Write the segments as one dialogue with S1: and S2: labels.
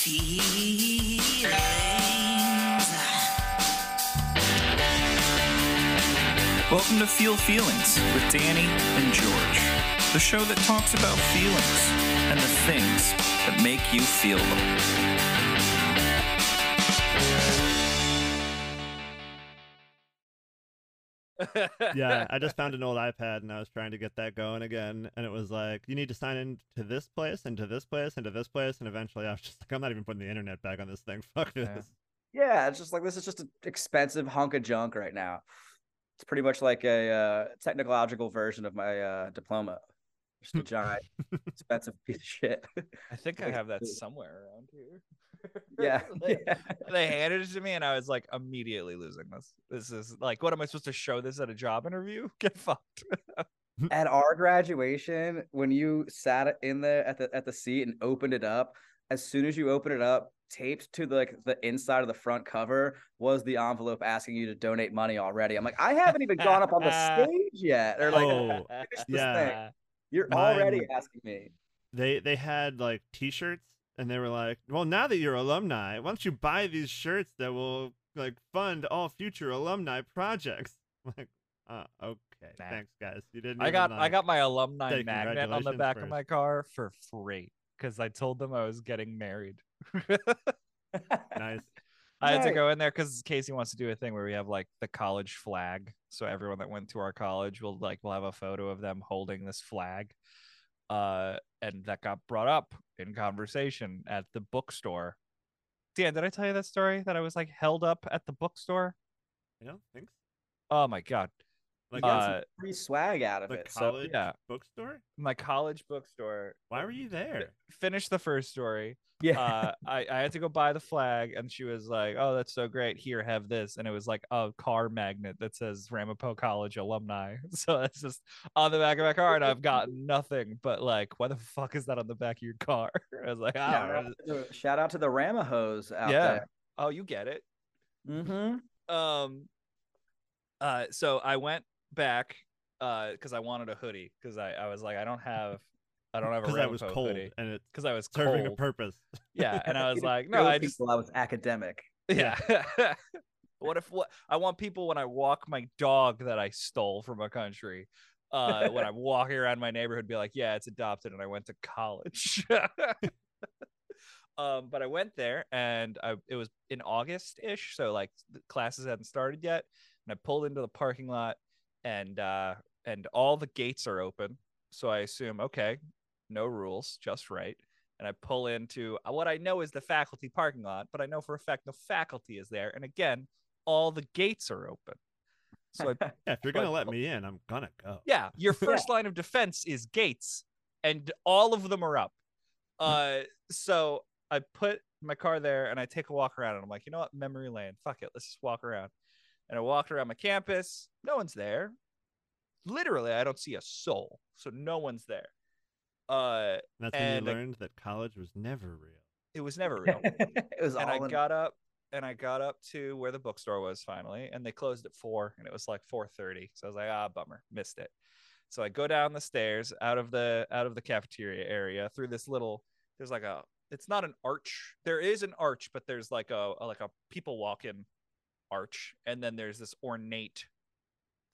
S1: feelings.
S2: Welcome to Feel Feelings with Danny and George, the show that talks about feelings and the things that make you feel them.
S3: Yeah, I just found an old iPad and I was trying to get that going again, and it was like you need to sign in to this place and to this place and to this place, and eventually I was just like, I'm not even putting the internet back on this thing. Fuck this.
S4: Yeah.
S5: Yeah, it's just like this is just an expensive hunk of junk right now. It's pretty much like a uh, technological version of my uh, diploma. Just a giant, expensive piece of shit.
S4: I think I have that somewhere around here.
S5: yeah,
S4: Like,
S5: yeah.
S4: They handed it to me and I was like immediately losing this. This is like, what am I supposed to show this at a job interview? Get fucked.
S5: At our graduation, when you sat in there at the at the seat and opened it up, as soon as you open it up, taped to the, like the inside of the front cover was the envelope asking you to donate money already. I'm like, I haven't even gone up on the stage yet. Or like,
S3: Oh,
S5: finish this
S3: yeah.
S5: thing. You're
S3: Mine-
S5: already asking me.
S3: They they had like T-shirts, and they were like, well, now that you're alumni, why don't you buy these shirts that will like fund all future alumni projects? I'm like, uh, okay,
S4: Nah.
S3: thanks guys. You didn't.
S4: I
S3: even,
S4: got I got my alumni
S3: say
S4: magnet on the
S3: congratulations
S4: back of my car for free because I told them I was getting married.
S3: nice.
S4: I had to go in there because Casey wants to do a thing where we have like the college flag. So everyone that went to our college will like we'll have a photo of them holding this flag. Uh, and that got brought up in conversation at the bookstore. Dan, did I tell you that story that I was like held up at the bookstore?
S3: I don't think so.
S4: Oh my god,
S3: Like
S5: You got some
S4: Uh,
S5: free swag out of it. So
S4: yeah.
S3: bookstore.
S4: my college bookstore.
S3: Why were you there?
S4: Finish the first story.
S5: yeah,
S4: uh, I, I had to go buy the flag, and she was like, "Oh, that's so great! Here, have this." And it was like a car magnet that says Ramapo College alumni. So that's just on the back of my car, and I've got nothing. But like, why the fuck is that on the back of your car? I was like, I
S5: shout, out to the, shout out to the Ramahos out
S4: Yeah.
S5: there.
S4: Oh, you get it.
S5: Mm-hmm.
S4: Um, uh, so I went back uh because I wanted a hoodie because I I was like, I don't have. I don't have a
S3: Because I was cold
S4: hoodie
S3: and it
S4: because I was
S3: serving a purpose.
S4: Yeah, and I was like, no, I just
S5: I was academic.
S4: Yeah. what if what I want people when I walk my dog that I stole from a country, uh, when I'm walking around my neighborhood, be like, yeah, it's adopted, and I went to college. um, but I went there, and I it was in August ish, so like the classes hadn't started yet, and I pulled into the parking lot, and uh, and all the gates are open, so I assume okay, no rules, just right and I pull into uh, what I know is the faculty parking lot, but I know for a fact no faculty is there. And again, all the gates are open. So I,
S3: Yeah, if you're gonna
S4: But-
S3: let me in, I'm gonna go.
S4: yeah, your first line of defense is gates, and all of them are up. Uh, so I put my car there and I take a walk around, and I'm like, you know what, memory lane, fuck it, let's just walk around. And I walked around my campus, no one's there. Literally, I don't see a soul, so no one's there. Uh,
S3: That's when
S4: And
S3: you
S4: I-
S3: learned that college was never real.
S4: it was never real.
S5: it was
S4: and I
S5: in-
S4: got up and I got up to where the bookstore was finally, and they closed at four, and it was like four thirty. So I was like, ah, bummer, missed it. So I go down the stairs out of the out of the cafeteria area through this little. There's like a. It's not an arch. There is an arch, but there's like a, a like a people walk in arch, and then there's this ornate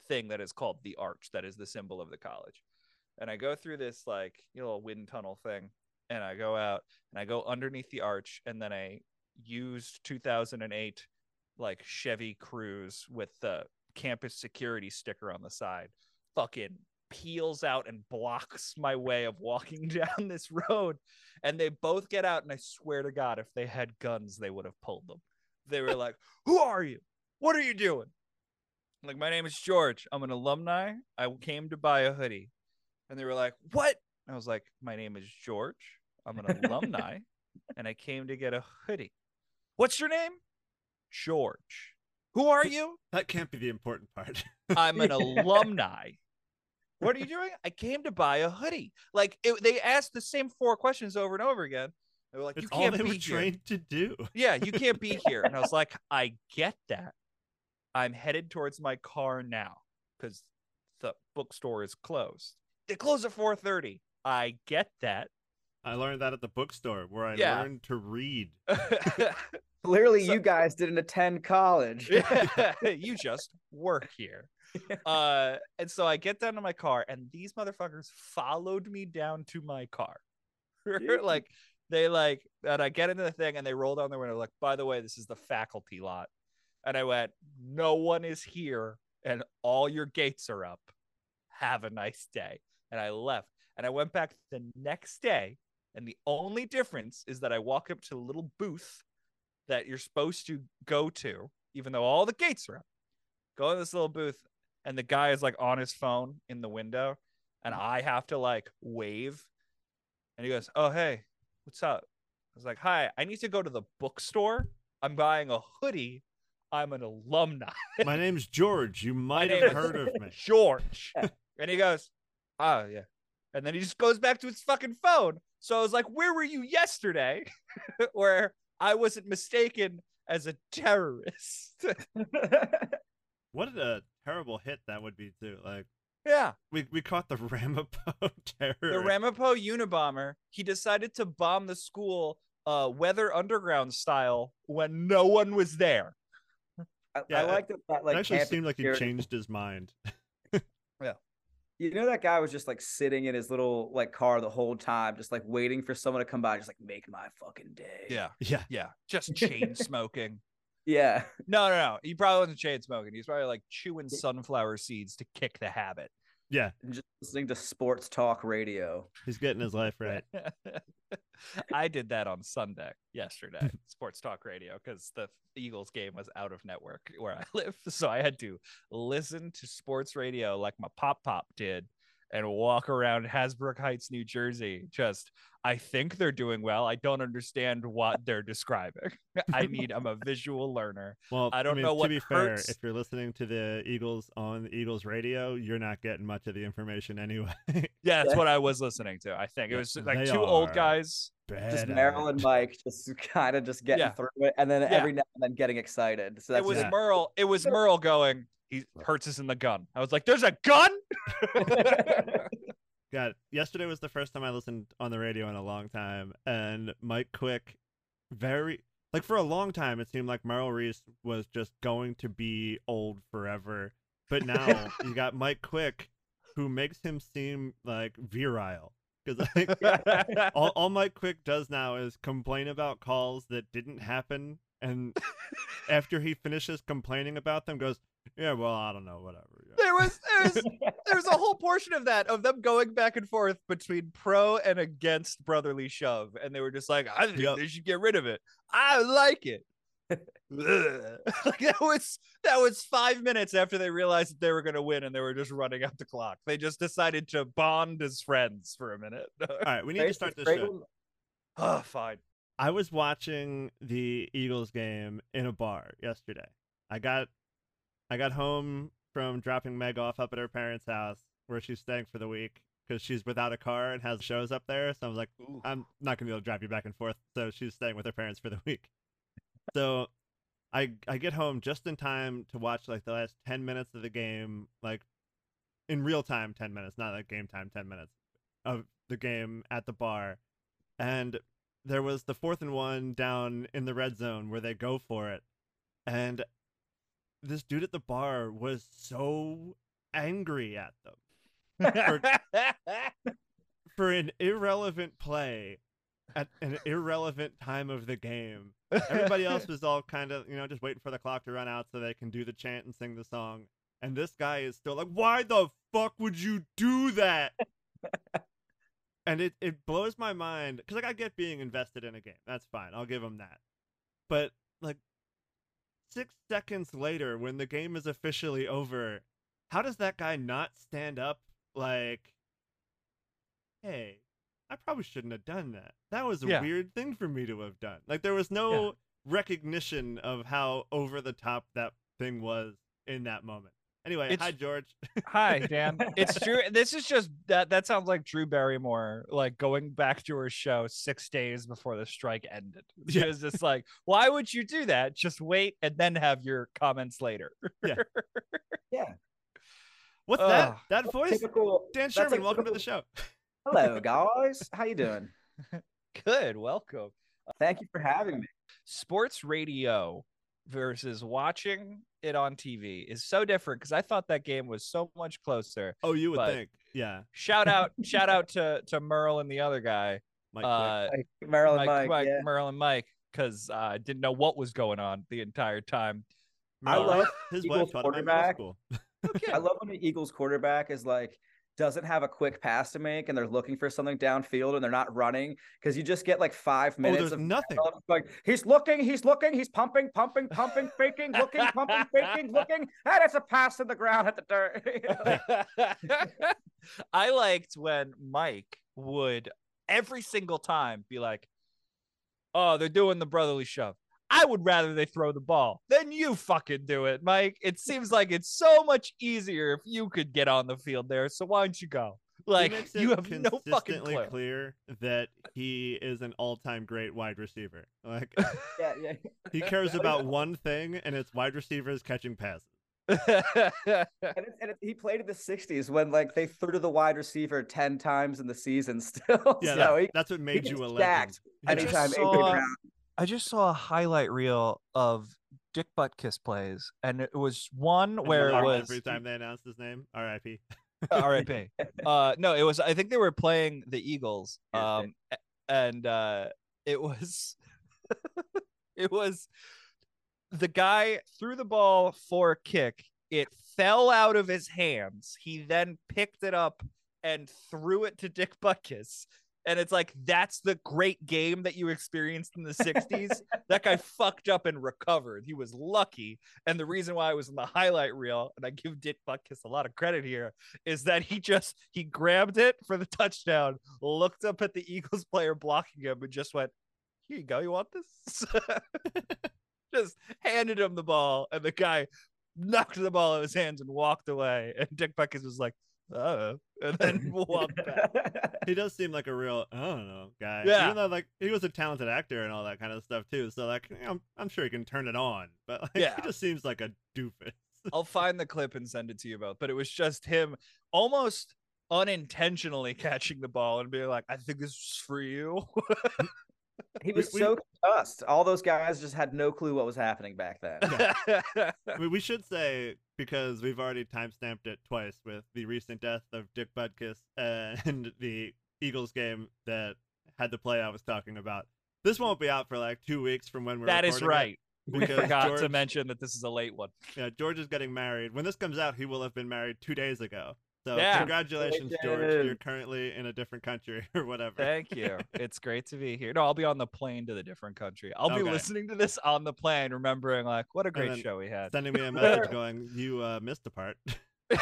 S4: thing that is called the arch. That is the symbol of the college. And I go through this like you know wind tunnel thing, and I go out and I go underneath the arch, and then I used 2008 like Chevy Cruze with the campus security sticker on the side. Fucking peels out and blocks my way of walking down this road. And they both get out, and I swear to God, if they had guns, they would have pulled them. They were like, Who are you? What are you doing? I'm like, my name is George. I'm an alumni. I came to buy a hoodie. And they were like, What? I was like, My name is George. I'm an alumni, and I came to get a hoodie. What's your name? George. Who are you?
S3: That can't be the important part.
S4: I'm an alumni. What are you doing? I came to buy a hoodie. Like it, they asked the same four questions over and over again. They were like,
S3: it's
S4: "You
S3: all
S4: can't
S3: they
S4: be
S3: were
S4: here."
S3: trained to do.
S4: Yeah, you can't be here. And I was like, I get that. I'm headed towards my car now because the bookstore is closed. They close at 4:30. I get that.
S3: I learned that at the bookstore where I
S4: Yeah.
S3: learned to read.
S5: Clearly,
S4: So-
S5: you guys didn't attend college.
S4: you just work here. Uh, and so I get down to my car, and these motherfuckers followed me down to my car. Like they like, and I get into the thing, and they roll down the window. Like, by the way, this is the faculty lot. And I went, no one is here, and all your gates are up. Have a nice day. And I left, and I went back the next day, and the only difference is that I walk up to the little booth that you're supposed to go to, even though all the gates are up. Go in this little booth, and the guy is like on his phone in the window, and I have to like wave. And he goes, Oh, hey, what's up? I was like, Hi, I need to go to the bookstore. I'm buying a hoodie. I'm an alumni.
S3: My name's George. You might have heard of me.
S4: George. and he goes, Oh, yeah. And then he just goes back to his fucking phone. So I was like, Where were you yesterday? Where I wasn't mistaken as a terrorist.
S3: What a terrible hit that would be too. Like
S4: yeah.
S3: we we caught the Ramapo terror.
S4: The Ramapo Unabomber, he decided to bomb the school uh Weather Underground style when no one was there.
S5: I,
S3: Yeah,
S5: I like that. that like
S3: it actually seemed like he
S5: spirit-
S3: changed his mind. Yeah.
S5: You know that guy was just like sitting in his little like car the whole time, just like waiting for someone to come by, just like make my fucking day.
S4: Yeah.
S3: Yeah.
S4: Yeah. Just chain smoking.
S5: Yeah.
S4: No, no, no. He probably wasn't chain smoking. He's probably like chewing sunflower seeds to kick the habit.
S3: Yeah.
S5: And just listening to sports talk radio.
S3: He's getting his life right.
S4: I did that on Sunday yesterday, sports talk radio, because the Eagles game was out of network where I live. So I had to listen to sports radio like my pop pop did and walk around Hasbrouck Heights, New Jersey. Just, I think they're doing well. I don't understand what they're describing. I need, I'm a visual learner.
S3: Well,
S4: I don't
S3: mean,
S4: know what.
S3: to
S4: what
S3: be fair, if you're listening to the Eagles on the Eagles radio, you're not getting much of the information anyway.
S4: Yeah, that's
S5: Yeah.
S4: what I was listening to. I think it was like
S3: they
S4: two old guys.
S3: Bad
S5: Just
S3: at
S5: Merrill and Mike just kind of just getting
S4: Yeah.
S5: through it, and then
S4: Yeah.
S5: every now and then getting excited. So that's
S4: it was
S5: just-
S4: Merle. It was Merle going. He hurts us in the gun. I was like, "There's a gun."
S3: God, yesterday was the first time I listened on the radio in a long time, and Mike Quick, very like for a long time, it seemed like Merrill Reese was just going to be old forever. But now you got Mike Quick, who makes him seem like virile. Because like all, all Mike Quick does now is complain about calls that didn't happen, and after he finishes complaining about them, goes, "Yeah, well, I don't know, whatever." yeah."
S4: there was there was there was a whole portion of that of them going back and forth between pro and against brotherly shove, and they were just like, "I think
S3: Yep.
S4: they should get rid of it. I like it." Like that was that was five minutes after they realized that they were going to win, and they were just running out the clock. They just decided to bond as friends for a minute.
S3: All right, we need to start this show.
S4: oh, ah, fine.
S3: I was watching the Eagles game in a bar yesterday. I got I got home from dropping Meg off up at her parents' house where she's staying for the week because she's without a car and has shows up there. So I was like,
S4: Ooh.
S3: I'm not gonna be able to drive you back and forth. So she's staying with her parents for the week. So I I get home just in time to watch like the last ten minutes of the game, like in real time ten minutes, not like game time ten minutes of the game at the bar. And there was the fourth and one down in the red zone where they go for it. And this dude at the bar was so angry at them for an irrelevant play at an irrelevant time of the game. Everybody else was all kind of, you know, just waiting for the clock to run out so they can do the chant and sing the song. And this guy is still like, why the fuck would you do that? and it, it blows my mind because, like, I get being invested in a game. That's fine. I'll give him that. But, like, six seconds later, when the game is officially over, how does that guy not stand up like, hey, I probably shouldn't have done that. That was a
S4: Yeah.
S3: weird thing for me to have done. Like there was no recognition of how over the top that thing was in that moment. Anyway,
S4: It's-
S3: hi George.
S4: Hi, Dan. It's true. This is just that. That sounds like Drew Barrymore, like going back to her show six days before the strike ended. She
S3: Yeah.
S4: was just like, "Why would you do that? Just wait and then have your comments later."
S5: Yeah. yeah.
S3: What's that? That voice?
S5: Typical.
S3: Dan Sherman,
S5: like
S3: welcome to the show.
S5: Hello, guys. How you doing?
S4: Good. Welcome.
S5: Thank you for having me.
S4: Sports radio versus watching it on TV is so different because I thought that game was so much closer.
S3: Oh, you would
S4: But-
S3: think. Yeah.
S4: Shout out, shout out to to Merle and the other guy,
S3: Mike Quick.
S4: uh,
S5: Like, Merrill and
S4: Mike,
S5: Mike,
S4: Mike,
S5: yeah.
S4: Merle and Mike, because I uh, didn't know what was going on the entire time.
S5: I
S3: Merle,
S5: love
S3: his
S5: Eagles
S3: wife taught him in middle
S5: quarterback.
S3: school.
S5: I love when the Eagles quarterback is like doesn't have a quick pass to make and they're looking for something downfield and they're not running because you just get like five
S3: oh,
S5: minutes oh,
S3: there's
S5: of
S3: nothing.
S5: like he's looking, he's looking, he's pumping, pumping, pumping, faking, looking, pumping, faking, looking, and it's a pass to the ground at the dirt.
S4: I liked when Mike would every single time be like, "Oh, they're doing the brotherly shove." I would rather they throw the ball than you fucking do it, Mike. It seems like it's so much easier if you could get on the field there. So why don't you go? Like you have no fucking
S3: consistently
S4: clue.
S3: clear that he is an all-time great wide receiver. Like
S5: yeah, yeah.
S3: he cares about one thing, and it's wide receivers catching passes.
S5: And, it, and it, he played in the '60s when like they threw to the wide receiver ten times in the season. Still,
S3: Yeah,
S5: so
S3: that-
S5: he,
S3: that's what made
S5: gets
S3: you a legend.
S5: stacked
S3: Yeah.
S4: just
S5: anytime AJ
S4: saw-
S5: Brown.
S4: I just saw a highlight reel of Dick Butkus plays, and it was one where it was
S3: every time they announced his name. R.I.P.
S4: R.I.P. Uh, no, it was. I think they were playing the Eagles. Um, and uh, it was, it was, the guy threw the ball for a kick. It fell out of his hands. He then picked it up and threw it to Dick Butkus. And it's like that's the great game that you experienced in the 60s. that guy fucked up and recovered. He was lucky. And the reason why I was in the highlight reel, and I give Dick Butkus a lot of credit here, is that he just he grabbed it for the touchdown, looked up at the Eagles player blocking him, and just went, "Here you go. You want this?" just handed him the ball, and the guy knocked the ball out of his hands and walked away. And Dick Butkus was like, "Oh," and then walked back.
S3: He does seem like a real, I don't know, guy.
S4: Yeah.
S3: Even though like he was a talented actor and all that kind of stuff too. So like I'm, I'm sure he can turn it on, but like
S4: Yeah.
S3: he just seems like a doofus.
S4: I'll find the clip and send it to you both. But it was just him almost unintentionally catching the ball and being like, I think this is for you.
S5: He was
S3: we-
S5: so concussed. All those guys just had no clue what was happening back then.
S3: I mean, we should say because we've already timestamped it twice with the recent death of Dick Butkus and the Eagles game that had the play I was talking about. This won't be out for like two weeks from when we're.
S4: that is right. We
S3: because
S4: forgot to mention that this is a late one.
S3: Yeah, George is getting married. When this comes out, he will have been married two days ago. So
S4: Yeah.
S3: congratulations, George. You're currently in a different country or whatever.
S4: Thank you. It's great to be here. No, I'll be on the plane to the different country. I'll be listening to this on the plane, remembering like what a great show we had.
S3: Sending me a message going, "You uh, missed a part."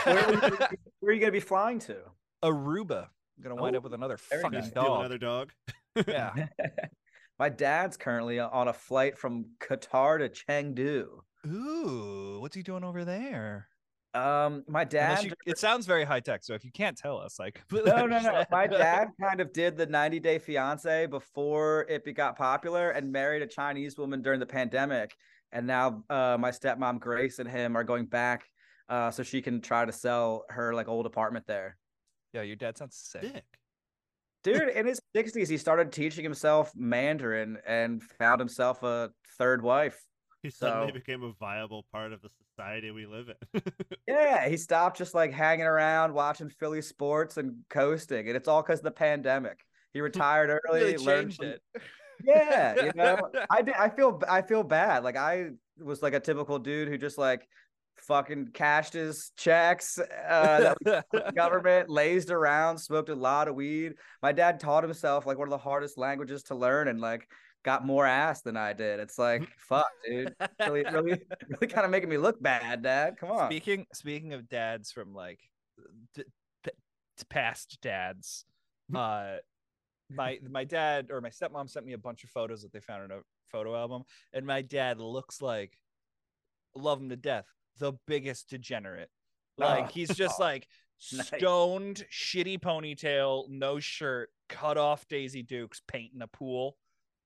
S5: Where, are you gonna be- where are you going to be flying to?
S4: Aruba. I'm gonna wind
S5: Oh,
S4: up with another fucking
S5: nice.
S4: Dog.
S3: another dog.
S4: Yeah.
S5: My dad's currently on a flight from Qatar to Chengdu.
S4: Ooh, what's he doing over there?
S5: Um, my dad.
S4: you- it sounds very high tech. So if you can't tell us, like completely
S5: No, no, no. My dad kind of did the 90 Day Fiance before it be- got popular and married a Chinese woman during the pandemic. And now uh, my stepmom Grace and him are going back uh, so she can try to sell her like old apartment there.
S4: yeah, your dad sounds sick.
S5: Dude, in his 60s, he started teaching himself Mandarin and found himself a third wife.
S3: He suddenly
S5: So-
S3: became a viable part of the society we live in.
S5: Yeah, he stopped just like hanging around watching Philly sports and coasting, and it's all because of the pandemic. He retired early,
S4: Really changed
S5: from-
S4: it.
S5: Yeah, you know, I did. I feel. I feel bad. Like I was like a typical dude who just like fucking cashed his checks. Uh, that the government lazed around, smoked a lot of weed. My dad taught himself like one of the hardest languages to learn, and like got more ass than I did. It's like fuck, dude. Really, really, really kind of making me look bad, Dad. Come on.
S4: Speaking speaking of dads from like d- p- past dads, uh, my my dad or my stepmom sent me a bunch of photos that they found in a photo album, and my dad looks like love him to death, the biggest degenerate. Like
S5: Oh.
S4: he's just like
S5: Nice.
S4: stoned, shitty ponytail, no shirt, cut off Daisy Dukes, painting a pool.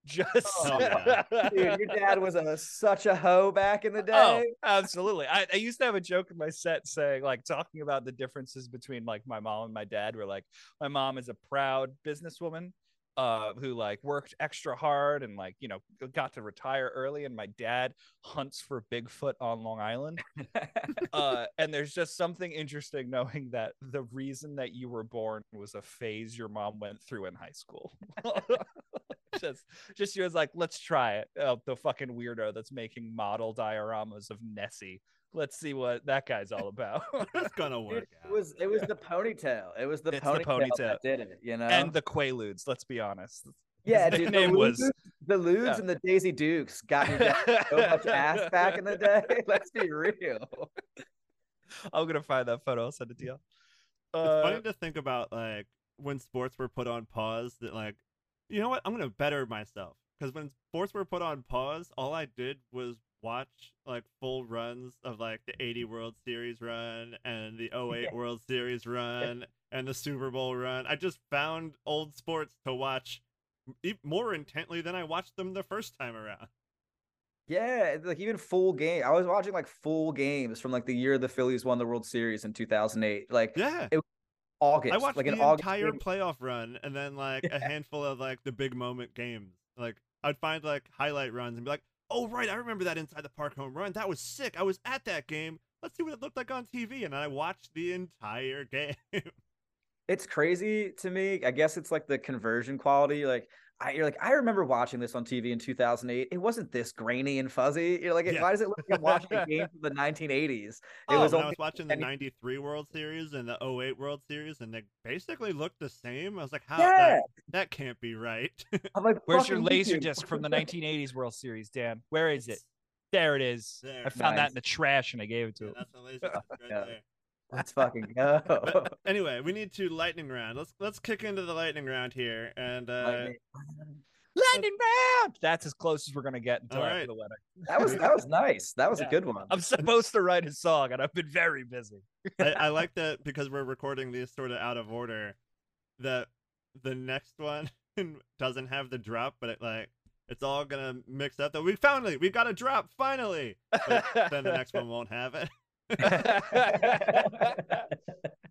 S4: Just
S3: Oh, yeah.
S5: Dude, your dad was a such a hoe back in the day.
S4: Oh, absolutely. I, I used to have a joke in my set saying, like, talking about the differences between like my mom and my dad, where like my mom is a proud businesswoman. uh, who like worked extra hard and like you know got to retire early, and my dad hunts for Bigfoot on Long Island. uh, and there's just something interesting knowing that the reason that you were born was a phase your mom went through in high school. just, just she was like, let's try it. Oh, the fucking weirdo that's making model dioramas of Nessie. Let's see what that guy's all about.
S3: it's gonna work
S5: Dude, it was it was the ponytail. It was the
S4: It's the
S5: ponytail,
S4: ponytail.
S5: that did it. You know,
S4: and the Quaaludes. Let's be honest.
S5: yeah,
S4: his
S5: dude,
S4: nickname
S5: the
S4: was-
S5: Ludes, the Ludes
S4: yeah.
S5: and the Daisy Dukes got me so much ass back in the day. Let's be real.
S4: I'm gonna find that photo. I'll send it to you.
S3: It's
S4: Uh,
S3: funny to think about like when sports were put on pause that like you know what? I'm gonna better myself because when sports were put on pause all i did was watch like full runs of like the 80 world series run and the 08 world series run and the super bowl run. I just found old sports to watch more intently than i watched them the first time around.
S5: Yeah, like even full game. I was watching like full games from like the year the Phillies won the World Series in 2008. Like
S3: yeah
S5: August,
S3: i watched
S5: like
S3: the
S5: an
S3: entire
S5: game.
S3: playoff run and then like a handful of like the big moment games. Like i'd find like highlight runs and be like oh right i remember that inside the park home run. That was sick. I was at that game. Let's see what it looked like on tv and i watched the entire game.
S5: It's crazy to me. I guess it's like the conversion quality. Like I, you're like, I remember watching this on TV in 2008. It wasn't this grainy and fuzzy. You're like,
S3: Yeah.
S5: why does it look like I'm watching a game from the 1980s? It
S3: oh,
S5: was
S3: when i
S5: only
S3: was watching the 93 world series and the 08 world series and they basically looked the same i was like how
S5: yeah.
S3: that, that can't be right
S5: I'm like,
S4: Where's your laser
S5: YouTube.
S4: disc from the 1980s World Series, Dan? Where is it? There it is.
S3: There.
S4: I found that in the trash and I gave it to
S3: Yeah,
S4: him.
S3: that's a laser disc right
S5: Yeah.
S3: there
S5: Let's fucking go.
S3: but anyway we need to lightning round let's let's kick into the lightning round here and uh
S5: Lightning.
S4: Lightning round. That's as close as we're gonna get until
S3: All
S4: after the wedding.
S5: that was that was nice. That was
S4: Yeah.
S5: a good one.
S4: I'm supposed to write a song, and I've been very busy.
S3: I, I like that because we're recording these sort of out of order. That the next one doesn't have the drop, but it like it's all gonna mix up. That we finally we got a drop finally. But then the next one won't have it.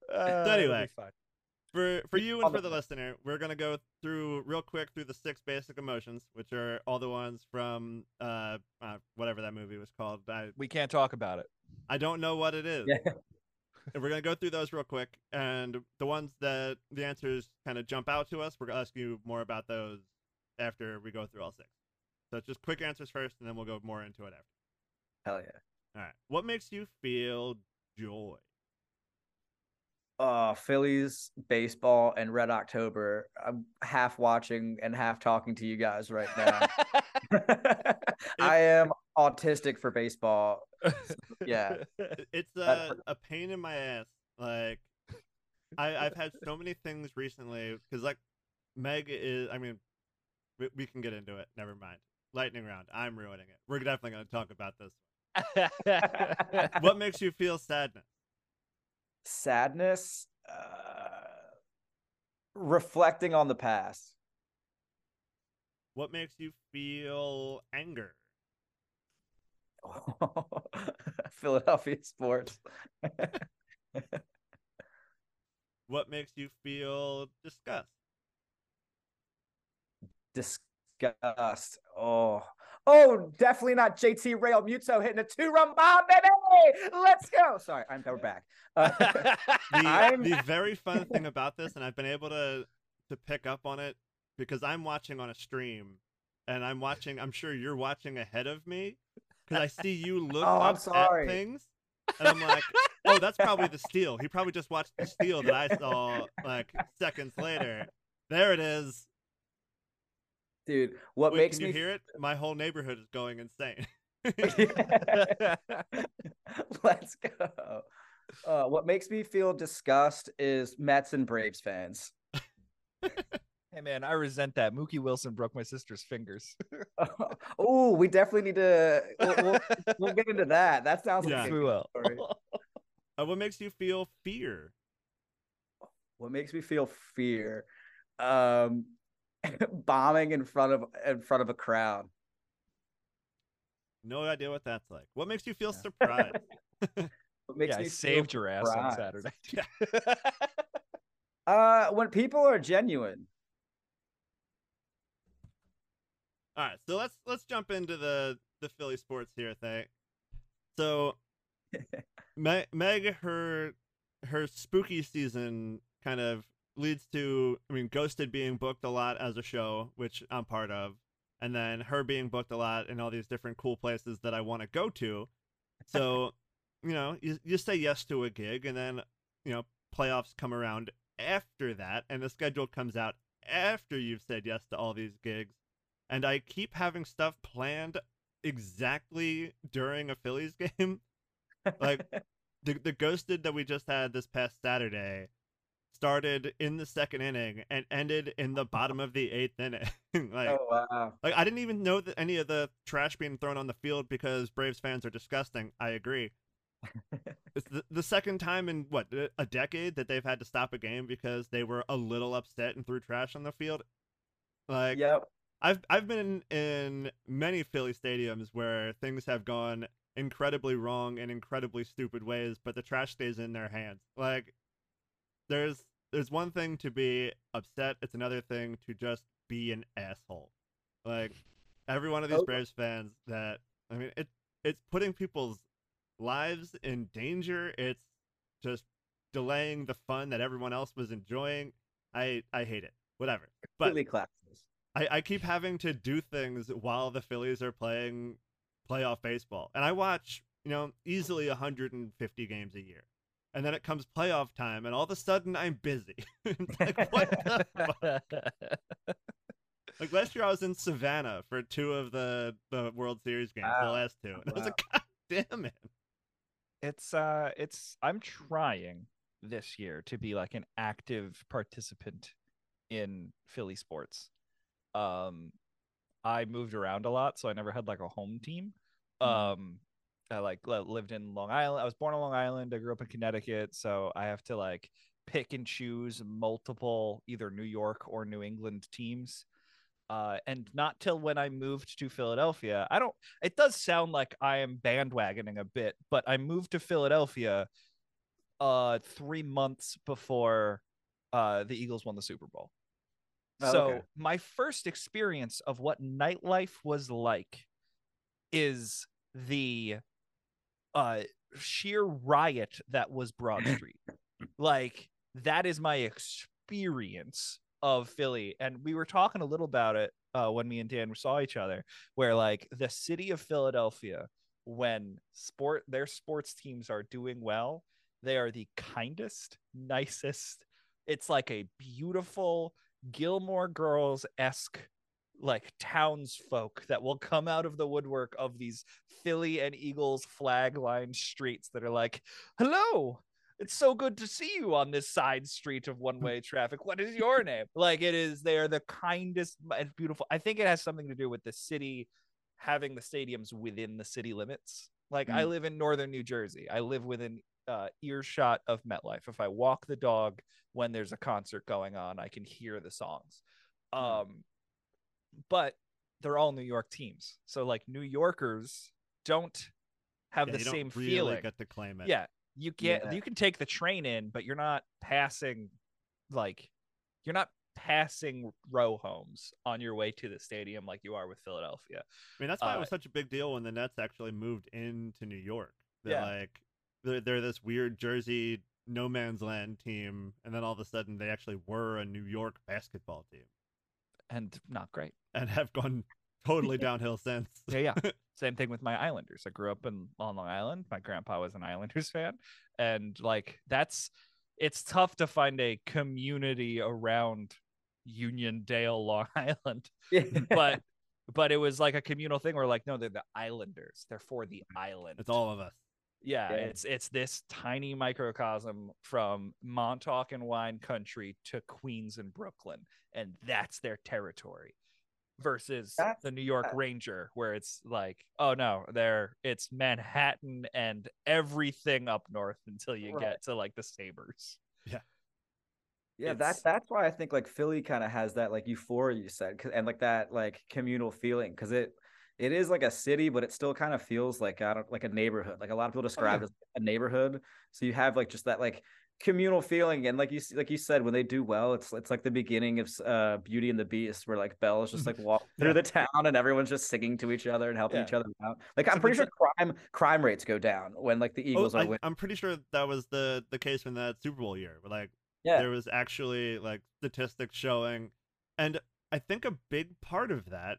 S4: Uh,
S3: anyway. For for you and for
S5: the-
S3: the listener, we're gonna go through real quick through the six basic emotions, which are all the ones from uh, uh whatever that movie was called. I
S4: we can't talk about it.
S3: I don't know what it is.
S5: Yeah.
S3: And we're gonna go through those real quick, and the ones that the answers kind of jump out to us, we're gonna ask you more about those after we go through all six. So it's just quick answers first, and then we'll go more into it after.
S5: Hell yeah.
S3: All right. What makes you feel joy?
S5: uh Phillies baseball and Red October. I'm half watching and half talking to you guys right now. I am autistic for baseball. Yeah.
S3: It's a, a pain in my ass. Like, I, I've had so many things recently because, like, Meg is. I mean, we, we can get into it. Never mind. Lightning round. I'm ruining it. We're definitely going to talk about this. What makes you feel sadness?
S5: Sadness, uh, reflecting on the past.
S3: What makes you feel anger?
S5: Philadelphia sports.
S3: What makes you feel disgust?
S5: Disgust. Oh, oh, definitely not JT Realmuto hitting a two-run bomb, baby. Let's go. Sorry, I'm we're back. Uh,
S3: The,
S5: I'm-
S3: the very fun thing about this, and I've been able to to pick up on it because I'm watching on a stream, and I'm watching. I'm sure you're watching ahead of me because I see you look
S5: Oh, I'm
S3: up
S5: sorry.
S3: at things, and I'm like, oh, that's probably the steal. He probably just watched the steal that I saw like seconds later. There it is.
S5: Dude, what
S3: Wait,
S5: makes
S3: can you
S5: me
S3: hear it? My whole neighborhood is going insane.
S5: Let's go. Uh, what makes me feel disgust is Mets and Braves fans.
S4: hey man, I resent that. Mookie Wilson broke my sister's fingers.
S5: oh, we definitely need to. We'll, we'll, we'll get into that. That sounds like
S3: Yeah.
S5: a
S4: We will.
S3: Uh, what makes you feel fear?
S5: what makes me feel fear um bombing in front of in front of a crowd
S3: No idea what that's like. What makes you feel
S4: Yeah.
S3: surprised?
S5: what makes
S4: yeah, I
S5: me feel
S4: saved your ass on. Saturday.
S5: uh when people are genuine
S3: All right, so let's let's jump into the the Philly sports here thing. So, Meg, Meg, her her spooky season kind of leads to, I mean, Ghosted being booked a lot as a show, which I'm part of, and then her being booked a lot in all these different cool places that I want to go to. So, you know, you you say yes to a gig, and then you know playoffs come around after that, and the schedule comes out after you've said yes to all these gigs, and I keep having stuff planned exactly during a Phillies game. Like the the ghosted that we just had this past Saturday started in the second inning and ended in the bottom of the eighth inning. like,
S5: oh wow.
S3: like I didn't even know that any of the trash being thrown on the field because Braves fans are disgusting. I agree. it's the, the second time in what a decade that they've had to stop a game because they were a little upset and threw trash on the field. Like,
S5: Yep.
S3: I've I've been in, in many Philly stadiums where things have gone incredibly wrong in incredibly stupid ways, but the trash stays in their hands. Like there's there's one thing to be upset, it's another thing to just be an asshole. Like every one of these oh,
S5: Okay.
S3: Braves fans that I mean it it's putting people's lives in danger. It's just delaying the fun that everyone else was enjoying. I I hate it. Whatever. But. I, I keep having to do things while the Phillies are playing playoff baseball. And I watch, you know, easily 150 games a year. And then it comes playoff time, and all of a sudden I'm busy. like, what the fuck? Like last year I was in Savannah for two of the, the World Series games, the last two. And I was like, God damn it.
S4: it's uh it's i'm trying this year to be like an active participant in philly sports um i moved around a lot so i never had like a home team um i like lived in long island i was born on long island i grew up in connecticut so i have to like pick and choose multiple either new york or new england teams uh, and not till when I moved to Philadelphia. I don't. It does sound like I am bandwagoning a bit, but I moved to Philadelphia uh three months before uh the Eagles won the Super Bowl.
S5: Oh,
S4: so
S5: okay.
S4: my first experience of what nightlife was like is the uh sheer riot that was Broad Street. like that is my experience of Philly. And we were talking a little about it uh, when me and Dan saw each other, where like the city of Philadelphia, when sport their sports teams are doing well, they are the kindest, nicest. It's like a beautiful Gilmore Girls esque like townsfolk that will come out of the woodwork of these Philly and Eagles flag lined streets that are like, hello, it's so good to see you on this side street of one way traffic. What is your name? Like it is, they are the kindest and beautiful. I think it has something to do with the city having the stadiums within the city limits. Like I live in northern New Jersey. I live within uh, earshot of MetLife. If I walk the dog when there's a concert going on, I can hear the songs. Um, but they're all New York teams. So like New Yorkers don't have
S3: Yeah,
S4: the
S3: you don't
S4: same
S3: really
S4: feeling.
S3: get to claim it.
S4: Yeah, you get
S5: Yeah.
S4: you can take the train in, but you're not passing like you're not passing row homes on your way to the stadium like you are with Philadelphia.
S3: I mean, that's why it
S4: Uh,
S3: was such a big deal when the Nets actually moved into New York. They're
S4: Yeah.
S3: like, they're, they're this weird Jersey no man's land team, and then all of a sudden they actually were a New York basketball team
S4: And not great.
S3: and have gone totally downhill since.
S4: Yeah, yeah. Same thing with my Islanders. I grew up in on Long Island. My grandpa was an Islanders fan, and like that's it's tough to find a community around Uniondale, Long Island. But but it was like a communal thing where like no, they're the Islanders. They're for the island.
S3: It's all of us.
S4: Yeah,
S5: Yeah.
S4: it's it's this tiny microcosm from Montauk and wine country to Queens and Brooklyn, and that's their territory. Versus
S5: That's-
S4: the New York
S5: uh,
S4: Ranger, where it's like, oh no, there it's Manhattan and everything up north until you
S5: Right.
S4: get to like the Sabres.
S5: Yeah,
S4: It's-
S5: that's that's why I think like Philly kind of has that like euphoria you said, and like that like communal feeling because it it is like a city, but it still kind of feels like I don't like a neighborhood. Like a lot of people describe
S4: yeah.
S5: it as a neighborhood. So you have like just that like communal feeling and like you like you said when they do well it's it's like the beginning of uh beauty and the beast where like belle's just like walking through the town and everyone's just singing to each other and helping
S4: Yeah.
S5: each other out like
S3: So
S5: i'm pretty sure crime crime rates go down when like the
S3: Oh,
S5: eagles are
S3: I,
S5: winning
S3: I'm pretty sure that was the the case in that Super Bowl year. Where, like
S5: yeah
S3: there was actually like statistics showing, and I think a big part of that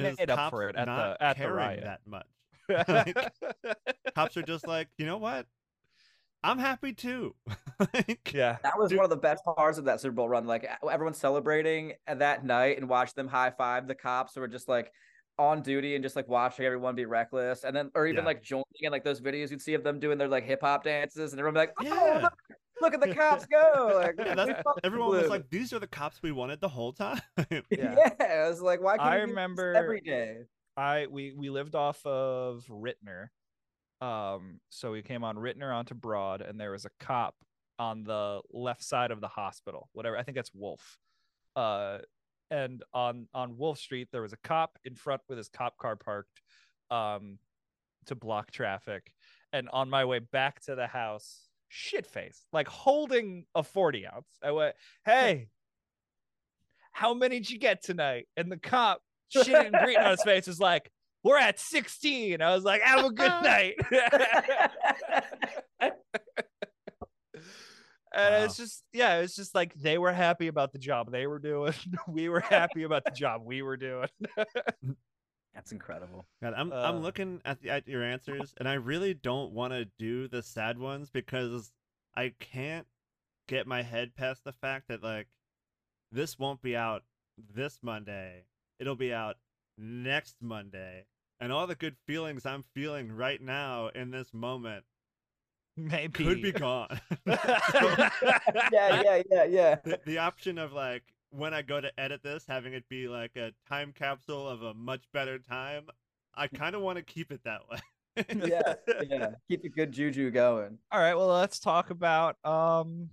S4: They
S3: is
S4: made up
S3: cops
S4: for it at
S3: not
S4: the at the
S3: caring
S4: riot.
S3: that much. Like, cops are just like, you know what? I'm happy too. like,
S4: yeah.
S5: that was
S3: Dude-
S5: one of the best parts of that super bowl run like e- everyone celebrating that night and watch them high five the cops who were just like on duty and just like watching everyone be reckless and then or even
S3: Yeah.
S5: like joining in like those videos you'd see of them doing their like hip-hop dances and everyone be like oh
S3: Yeah.
S5: Look, look at the cops go like
S3: Yeah,
S5: we
S3: that's,
S5: fucking
S3: everyone was like, "These are the cops we wanted the whole time."
S4: Yeah.
S5: yeah. I was like, why can't
S4: I
S5: you this
S4: remember-
S5: every day?
S4: I we we lived off of Ritner. Um, so we came on Ritner onto Broad, and there was a cop on the left side of the hospital. Whatever, I think that's Wolf. Uh, and on on Wolf Street, there was a cop in front with his cop car parked, um, to block traffic. And on my way back to the house, shit face, like holding a forty ounce. I went, "Hey, how many did you get tonight?" And the cop shit and greeting on his face was like, "We're at 16." I was like, "Have a good night." and
S3: Wow.
S4: it's just, yeah, it's just like they were happy about the job they were doing. we were happy about the job we were doing.
S5: That's incredible.
S3: God, I'm
S4: Uh.
S3: I'm looking at the, at your answers, and I really don't want to do the sad ones because I can't get my head past the fact that like this won't be out this Monday. It'll be out next Monday, and all the good feelings I'm feeling right now in this moment
S4: Maybe
S3: could be gone. So,
S5: Yeah, yeah, yeah, yeah.
S3: the, the option of like when I go to edit this, having it be like a time capsule of a much better time, I kind of want to keep it that way.
S5: yeah, yeah. Keep the good juju going.
S4: All right, well, let's talk about um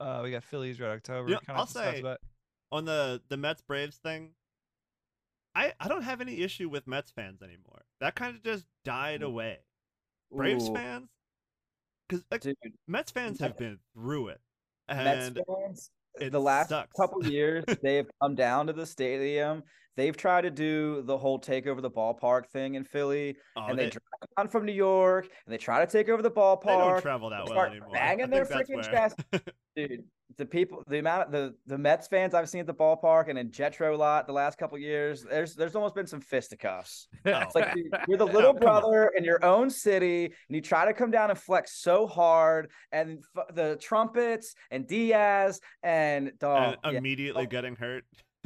S4: uh we got Phillies Red October.
S3: Yeah,
S4: kinda
S3: I'll say-
S4: about-
S3: on the the Mets Braves thing, I I don't have any issue with Mets fans anymore. That kind of just died
S5: Ooh.
S3: away. Braves
S5: Ooh,
S3: fans, because like
S5: dude,
S3: Mets fans have been through it,
S5: Mets fans.
S3: It
S5: The last
S3: sucks.
S5: couple years, they have come down to the stadium. They've tried to do the whole take over the ballpark thing in Philly,
S3: oh,
S5: and they,
S3: they,
S5: drive down from New York, and they try to take over the ballpark.
S3: they don't travel that well anymore.
S5: banging their freaking chest. Dude, the people, the amount, of the the Mets fans I've seen at the ballpark and in Jetro lot the last couple years, there's there's almost been some fisticuffs. Oh, it's like dude, you're the little
S3: Oh, on.
S5: brother in your own city, and you try to come down and flex so hard, and f- the trumpets and Diaz and dog,
S3: and
S5: yeah,
S3: immediately oh. getting hurt.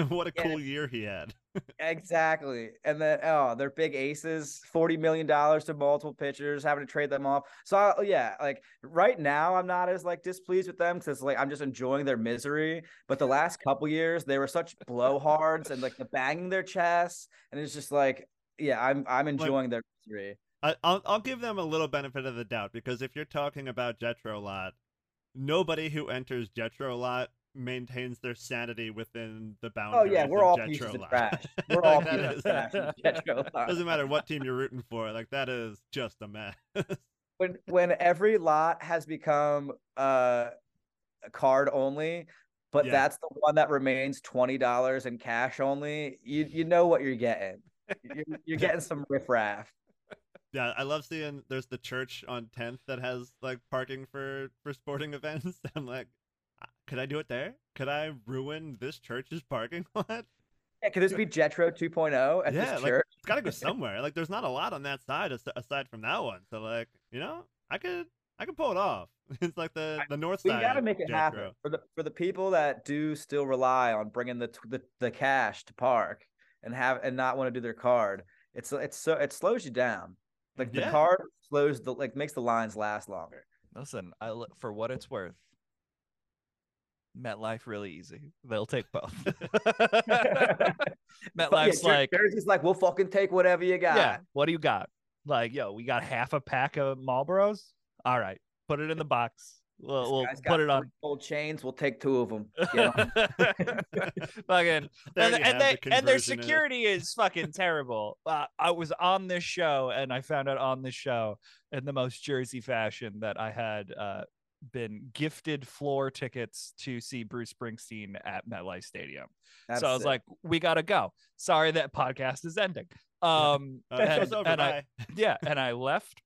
S3: what a
S5: Yeah.
S3: cool year he had.
S5: Exactly. And then oh, they're big aces, forty million dollars to multiple pitchers, having to trade them off. So I, oh, yeah, like right now, I'm not as like displeased with them because like I'm just enjoying their misery. But the last couple years, they were such blowhards and like the banging their chests, and it's just like yeah, I'm I'm enjoying their misery.
S3: I, I'll I'll give them a little benefit of the doubt because if you're talking about Jetro Lot, nobody who enters Jetro Lot maintains their sanity within the
S5: Oh yeah, we're
S3: of
S5: all pieces of trash. We're all pieces
S3: is-
S5: of trash. in Jetro lot.
S3: Doesn't matter what team you're rooting for. Like that is just a mess.
S5: when when every lot has become uh a card only but
S3: Yeah.
S5: that's the one that remains $20 in cash only you you know what you're getting you're, you're getting some riffraff
S3: yeah, I love seeing there's the church on 10th that has like parking for for sporting events. I'm like, "Uh, could I do it there? Could I ruin this church's parking lot?
S5: yeah could this be jetro 2.0 at
S3: Yeah,
S5: this
S3: like-
S5: church
S3: it's got to go somewhere. Like, there's not a lot on that side aside from that one. So, like, you know, I could, I could pull it off. It's like the the north
S5: we
S3: side.
S5: got to make it
S3: Jet
S5: happen for the for the people that do still rely on bringing the the, the cash to park and have and not want to do their card it's it's so it slows you down like the
S3: Yeah.
S5: card slows the like makes the lines last longer
S4: Listen, I li- for what it's worth, MetLife really easy. They'll take both. MetLife's
S5: yeah, Jer-
S4: like,
S5: Jersey's like, we'll fucking take whatever you got.
S4: yeah, what do you got? Like, yo, we got half a pack of Marlboros. All right, put it in the box. We'll, we'll put it on.
S5: three Gold chains. We'll take two of them. Get 'em.
S4: fucking and,
S3: you
S4: and, they,
S3: the
S4: and their
S3: conversion in
S4: security is fucking terrible. Uh, I was on this show and I found out on this show in the most Jersey fashion that I had uh, been gifted floor tickets to see Bruce Springsteen at MetLife Stadium.
S5: That's
S4: so I was like, we gotta go. Sorry that podcast is ending. Um,
S3: Uh,
S4: and,
S3: over.
S4: and I, yeah, and I left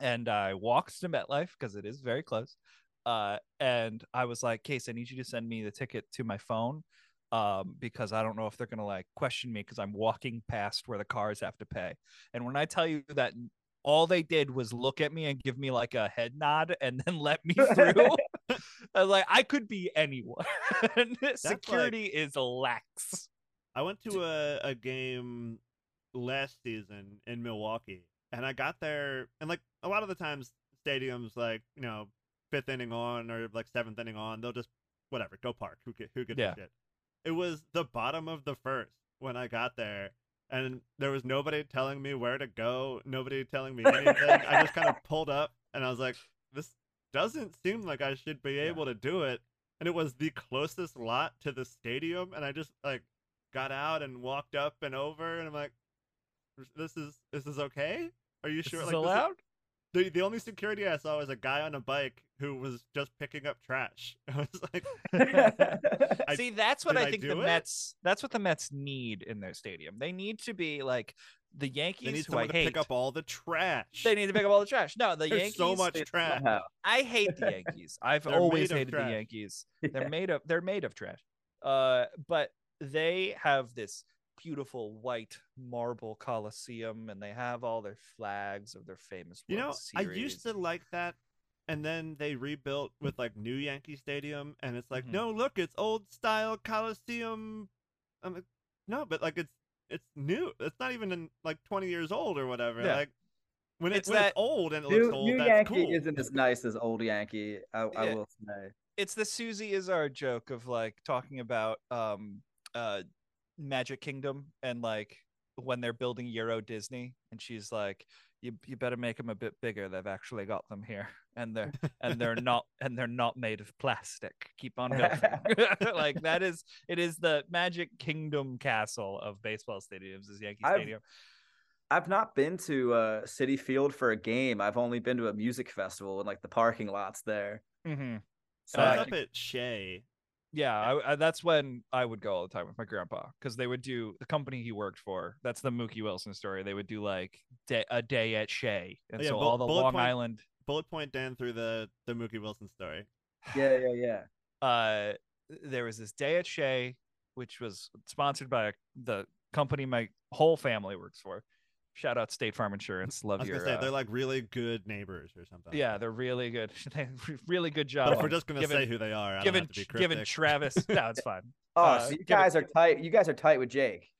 S4: and I walked to MetLife because it is very close. Uh, and I was like, Case, I need you to send me the ticket to my phone. Um, because I don't know if they're gonna like question me because I'm walking past where the cars have to pay. And when I tell you that all they did was look at me and give me like a head nod and then let me through. I was like, I could be anyone. Security is lax.
S3: I went to a, a game last season in Milwaukee, and I got there, and like a lot of the times, stadiums like you know fifth inning on or like seventh inning on, they'll just whatever go park. Who who gives
S4: Yeah.
S3: a shit? It was the bottom of the first when I got there, and there was nobody telling me where to go, nobody telling me anything. I just kind of pulled up, and I was like, this doesn't seem like I should be able to do it. And it was the closest lot to the stadium, and I just like got out and walked up and over, and I'm like, this is this is okay. Are you
S4: This
S3: sure?
S4: is
S3: like, this
S4: allowed?
S3: The the only security I saw was a guy on a bike who was just picking up trash. I was like, I-
S4: See, that's what
S3: did
S4: I
S3: I
S4: think the
S3: it?
S4: Mets. That's what the Mets need in their stadium. They need to be like the Yankees,
S3: they need
S4: who I
S3: someone to
S4: hate.
S3: pick up all the trash.
S4: they need to pick up all the trash. No, the
S3: There's
S4: Yankees.
S3: so much
S5: It's
S3: trash.
S5: somehow.
S4: I hate the Yankees. I've
S3: They're
S4: always
S3: made of
S4: hated the. Yankees. They're
S5: Yeah.
S4: made of they're made of trash. Uh, but they have this beautiful white marble coliseum, and they have all their flags of their famous.
S3: You
S4: World
S3: know, I used to like that, and then they rebuilt with like new Yankee Stadium, and it's like,
S4: Mhm.
S3: no, look, it's old style Coliseum. I'm like, no, but like it's it's new. It's not even in, like 20 years old or whatever.
S4: Yeah.
S3: Like when, it,
S4: It's
S3: when
S4: that-
S3: it's old and it
S5: New,
S3: looks old,
S5: new
S3: that's
S5: Yankee
S3: cool.
S5: isn't as nice as old Yankee. I, I
S4: Yeah.
S5: will say.
S4: it's the Suzy Izzard joke of like talking about um uh Magic Kingdom and like when they're building Euro Disney and she's like you you better make them a bit bigger they've actually got them here and they're and they're not and they're not made of plastic keep on building like that is it is the Magic Kingdom castle of baseball stadiums is Yankee
S5: I've-
S4: Stadium
S5: I've not been to uh, Citi Field for a game. I've only been to a music festival and like the parking lots there.
S4: mm-hmm.
S5: So
S3: I
S5: I
S3: was
S5: can-
S3: up at Shea.
S4: Yeah, I, I, that's when I would go all the time with my grandpa because they would do the company he worked for. That's the Mookie Wilson story. They would do like day, a day at Shea, and
S3: Oh, yeah,
S4: so
S3: Bull-
S4: all the
S3: Bullet
S4: Long
S3: Point-
S4: Island.
S3: Bullet point Dan through the the Mookie Wilson story.
S5: yeah, yeah, yeah.
S4: Uh, there was this day at Shea, which was sponsored by the company my whole family works for. Shout out State Farm Insurance.
S3: I
S4: Love
S3: was
S4: your.
S3: say
S4: uh,
S3: they're like really good neighbors or something.
S4: yeah, they're really good. They really good job.
S3: But if we're just gonna
S4: given-
S3: say who they are, I don't
S4: given
S3: have to be
S4: given
S3: cryptic.
S4: Travis, no, it's fine.
S5: Oh,
S4: Uh,
S5: so you
S4: give it-
S5: guys are tight. You guys are tight with Jake.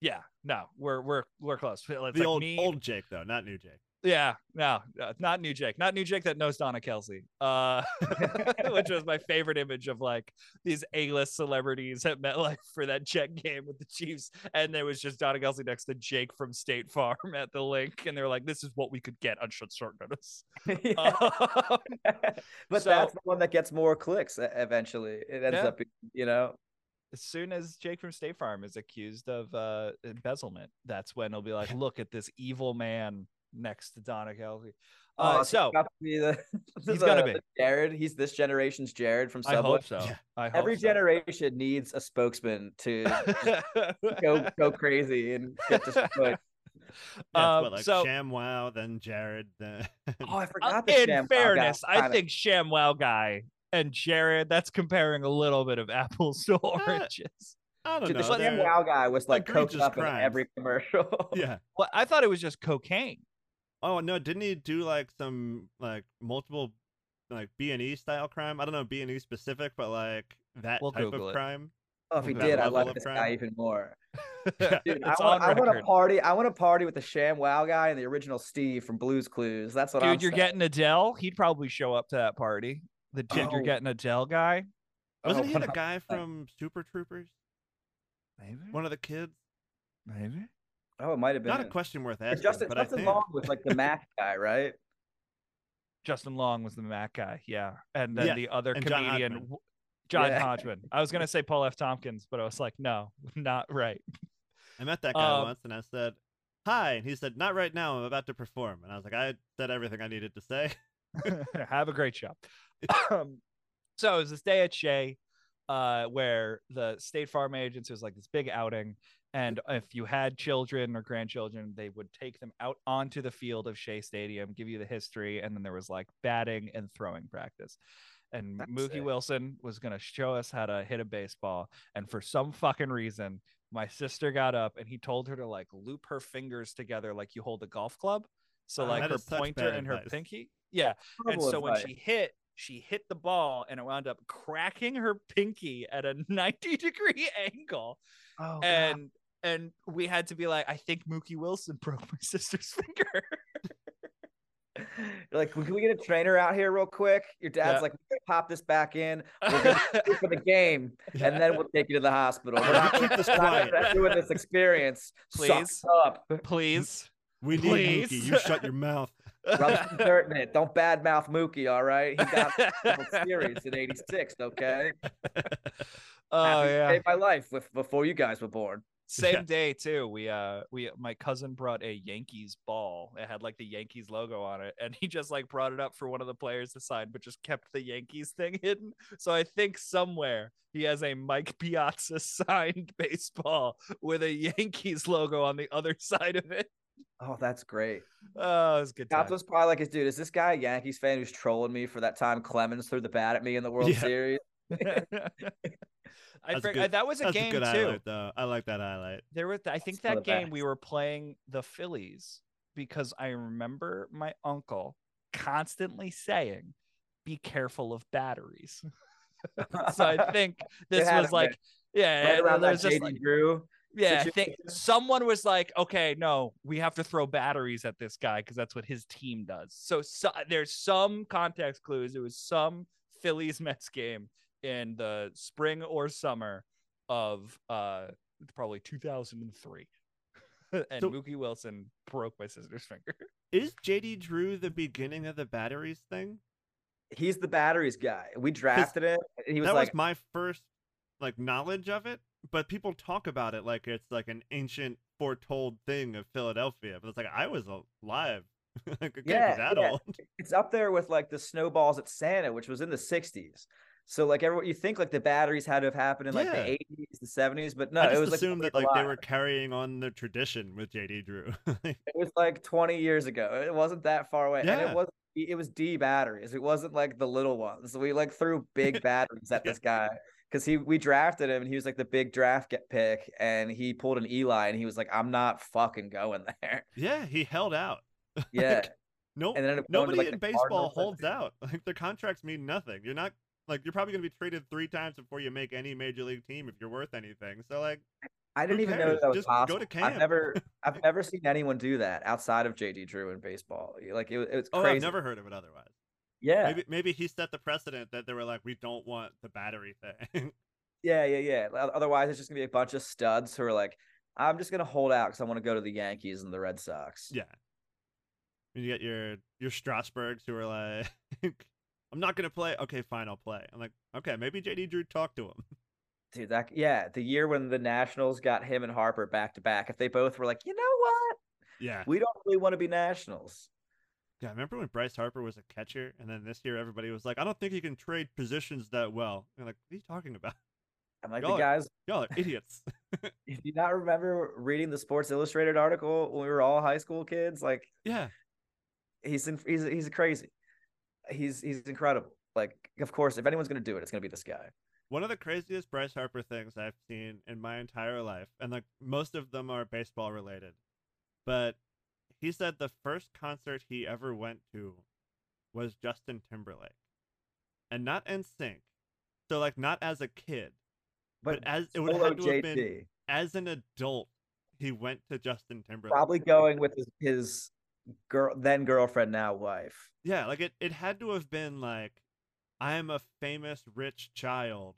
S4: Yeah, no, we're we're we're close. It's
S3: the
S4: like
S3: old
S4: me,
S3: old Jake though, not new Jake.
S4: Yeah, no, not new Jake, not new Jake that knows Donna Kelce, uh, which was my favorite image of like these A-list celebrities at MetLife for that Jet game with the Chiefs, and there was just Donna Kelce next to Jake from State Farm at the link, and they're like, "This is what we could get on short notice."
S5: Yeah.
S4: Um,
S5: but
S4: so-
S5: that's the one that gets more clicks eventually. It ends
S4: Yeah.
S5: up, you know.
S4: as soon as Jake from State Farm is accused of uh, embezzlement, that's when it'll be like, "Look at this evil man next to Donna Kelce." Uh,
S5: Oh,
S4: so
S5: he's to be the,
S4: He's
S5: the-
S4: gonna be.
S5: Jared. He's this generation's Jared from
S4: I
S5: Subway.
S4: hope so.
S3: Yeah.
S4: I hope
S5: Every
S4: so.
S5: generation needs a spokesman to go go crazy and get destroyed.
S3: Yeah,
S4: Um,
S3: what, like
S4: so,
S3: Sham Wow, then Jared, then
S5: Oh, I
S4: uh,
S5: forgot the
S4: in
S5: Sham Wow guy
S4: fairness, I
S5: kinda-
S4: think ShamWow guy and Jared, that's comparing a little bit of apples to
S3: Uh,
S4: oranges.
S3: I don't
S5: Dude,
S3: know.
S5: the Sham guy was like coked
S3: egregious
S5: up in every commercial.
S3: Yeah.
S4: Well, I thought it was just cocaine.
S3: Oh no, didn't he do like some like multiple like B and E style crime? I don't know B and E specific, but like that
S4: We'll
S3: type
S4: Google
S3: of
S4: it.
S3: crime.
S5: Oh, if he
S3: That
S5: did, I
S3: level
S5: like
S3: of
S5: this guy even more. Dude, I want,
S4: on
S5: I want to party. I want to party with the Sham Wow guy and the original Steve from Blues Clues. That's what I'm
S4: Dude, you're
S5: saying.
S4: getting a Dell. He'd probably show up to that party. The kid you're
S5: Oh.
S4: getting a Dell guy.
S3: Wasn't
S5: Oh,
S3: he the guy from Super Troopers?
S4: Maybe.
S3: One of the kids?
S4: Maybe.
S5: Oh, it might have been.
S3: Not a question worth asking,
S5: Justin,
S3: but
S5: Justin
S3: I
S5: Long was like the Mac guy, right?
S4: Justin Long was the Mac guy. Yeah. And then
S3: Yeah,
S4: the other
S3: and John Hodgman.
S4: John
S5: Yeah.
S4: Hodgman. I was going to say Paul F. Tompkins, but I was like, no, not right.
S3: I met that guy
S4: Um,
S3: once and I said, Hi, and he said, Not right now, I'm about to perform. And I was like, I said everything I needed to say.
S4: Have a great show. um, so it was this day at Shea, uh, where the State Farm agents was like this big outing, and if you had children or grandchildren, they would take them out onto the field of Shea Stadium, give you the history, and then there was like batting and throwing practice. And
S5: That's
S4: Mookie
S5: sick.
S4: Wilson was gonna show us how to hit a baseball, and for some fucking reason, my sister got up and he told her to like loop her fingers together like you hold a golf club. So
S3: Oh,
S4: like her pointer and her
S3: advice.
S4: pinky. Yeah. And so when she hit, she hit the ball and it wound up cracking her pinky at a 90 degree angle.
S5: oh, God.
S4: And and we had to be like, I think Mookie Wilson broke my sister's finger.
S5: Like, can we get a trainer out here real quick? Your dad's
S4: Yeah.
S5: like, "We're gonna pop this back in. We're gonna for the game, and then we'll take you to the hospital. We're not,
S3: Keep this
S5: we're
S3: quiet.
S5: doing this experience.
S4: Please.
S5: up.
S4: Please.
S3: We need
S4: Please.
S3: Mookie. You shut your mouth.
S5: Rub some dirt in it. Don't badmouth Mookie, all right? He got the World Series in '86. Okay.
S4: oh
S5: Happy
S4: yeah.
S5: saved my life with, before you guys were born.
S4: Same
S3: Yeah.
S4: day too. We uh we my cousin brought a Yankees ball. It had like the Yankees logo on it, and he just like brought it up for one of the players to sign, but just kept the Yankees thing hidden. So I think somewhere he has a Mike Piazza signed baseball with a Yankees logo on the other side of it.
S5: Oh, that's great.
S4: Oh, it's a good.
S5: Scott
S4: Time.
S5: was probably like, dude, is this guy a Yankees fan who's trolling me for that time Clemens threw the bat at me in the World
S3: Yeah.
S5: Series?
S4: I
S3: That's a
S4: forg-
S3: good-
S4: that was a
S3: That's
S4: game
S3: a good
S4: too.
S3: highlight, though. I like that highlight.
S4: There was, I think
S5: one
S4: that
S5: of the
S4: game we were playing the Phillies because I remember my uncle constantly saying, "Be careful of batteries." so I think this was like,
S5: be.
S4: yeah,
S5: right around
S4: there's just
S5: JD
S4: like,
S5: Drew.
S4: yeah, I think someone was like, okay, no, we have to throw batteries at this guy because that's what his team does. So, so there's some context clues. It was some Phillies Mets game in the spring or summer of uh probably 2003. and
S3: So-
S4: Mookie Wilson broke my sister's finger.
S3: Is JD Drew the beginning of the batteries thing?
S5: He's the batteries guy. We drafted it. He was
S3: that
S5: like,
S3: was my first like knowledge of it, but people talk about it like it's like an ancient foretold thing of Philadelphia. But it's like I was alive. like,
S5: Yeah,
S3: that
S5: yeah.
S3: old.
S5: it's up there with like the snowballs at Santa, which was in the 60s. So like everyone, you think like the batteries had to have happened in like
S3: Yeah.
S5: the 80s, the 70s, but no,
S3: I just
S5: it was like
S3: assumed that like they were carrying on the tradition with JD Drew.
S5: It was like 20 years ago. It wasn't that far away, and it was it was D batteries. It wasn't like the little ones. We like threw big batteries at
S3: Yeah.
S5: this guy because he we drafted him and he was like the big draft get pick, and he pulled an Eli and he was like, I'm not fucking going there.
S3: yeah, he held out.
S5: Yeah,
S3: Like, no,
S5: and then ended up going to,
S3: nobody
S5: like,
S3: in baseball holds out. Like their contracts mean nothing. You're not like you're probably gonna be traded three times before you make any major league team if you're worth anything. So like
S5: I didn't even know that was
S3: Just go
S5: possible.
S3: to
S5: I've never, I've never seen anyone do that outside of JD Drew in baseball. Like it was, it was crazy.
S3: Oh, I've never heard of it otherwise.
S5: yeah,
S3: Maybe maybe he set the precedent that they were like, we don't want the battery thing.
S5: yeah, yeah, yeah. Otherwise, it's just gonna be a bunch of studs who are like, I'm just gonna hold out because I want to go to the Yankees and the Red Sox.
S3: yeah. And you get your your Strasburgs who are like, I'm not gonna play. Okay, fine, I'll play. I'm like, okay, maybe JD Drew talked to him.
S5: Dude, that yeah, the year when the Nationals got him and Harper back to back, if they both were like, you know what,
S3: Yeah.
S5: we don't really want to be Nationals.
S3: Yeah, I remember when Bryce Harper was a catcher, and then this year everybody was like, "I don't think he can trade positions that well." And like, what are you talking about?
S5: I'm like
S3: Y'all
S5: the
S3: are-
S5: guys.
S3: Y'all are idiots.
S5: Do you not remember reading the Sports Illustrated article when we were all high school kids? Like
S3: yeah,
S5: he's in, he's he's crazy. He's he's incredible. Like of course, if anyone's gonna do it, it's gonna be this guy.
S3: one of the craziest Bryce Harper things I've seen in my entire life, and like most of them are baseball related, but he said the first concert he ever went to was Justin Timberlake, and not in sync. So like not as a kid, but, as it would have to have been as an adult. He went to Justin Timberlake.
S5: probably going with his, his girl then girlfriend now wife.
S3: Yeah, like it, it had to have been like, I am a famous rich child,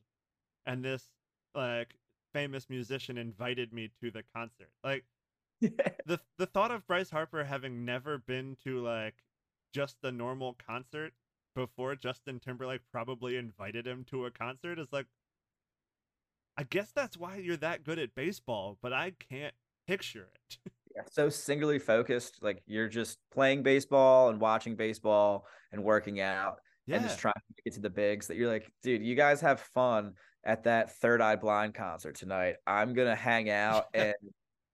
S3: and this like famous musician invited me to the concert. Like the the thought of Bryce Harper having never been to like just the normal concert before Justin Timberlake probably invited him to a concert is like I guess that's why you're that good at baseball, but I can't picture it.
S5: so singularly focused. Like you're just playing baseball and watching baseball and working out
S3: Yeah.
S5: and just trying to get to the bigs that you're like, dude, you guys have fun at that third eye blind concert tonight. I'm gonna hang out and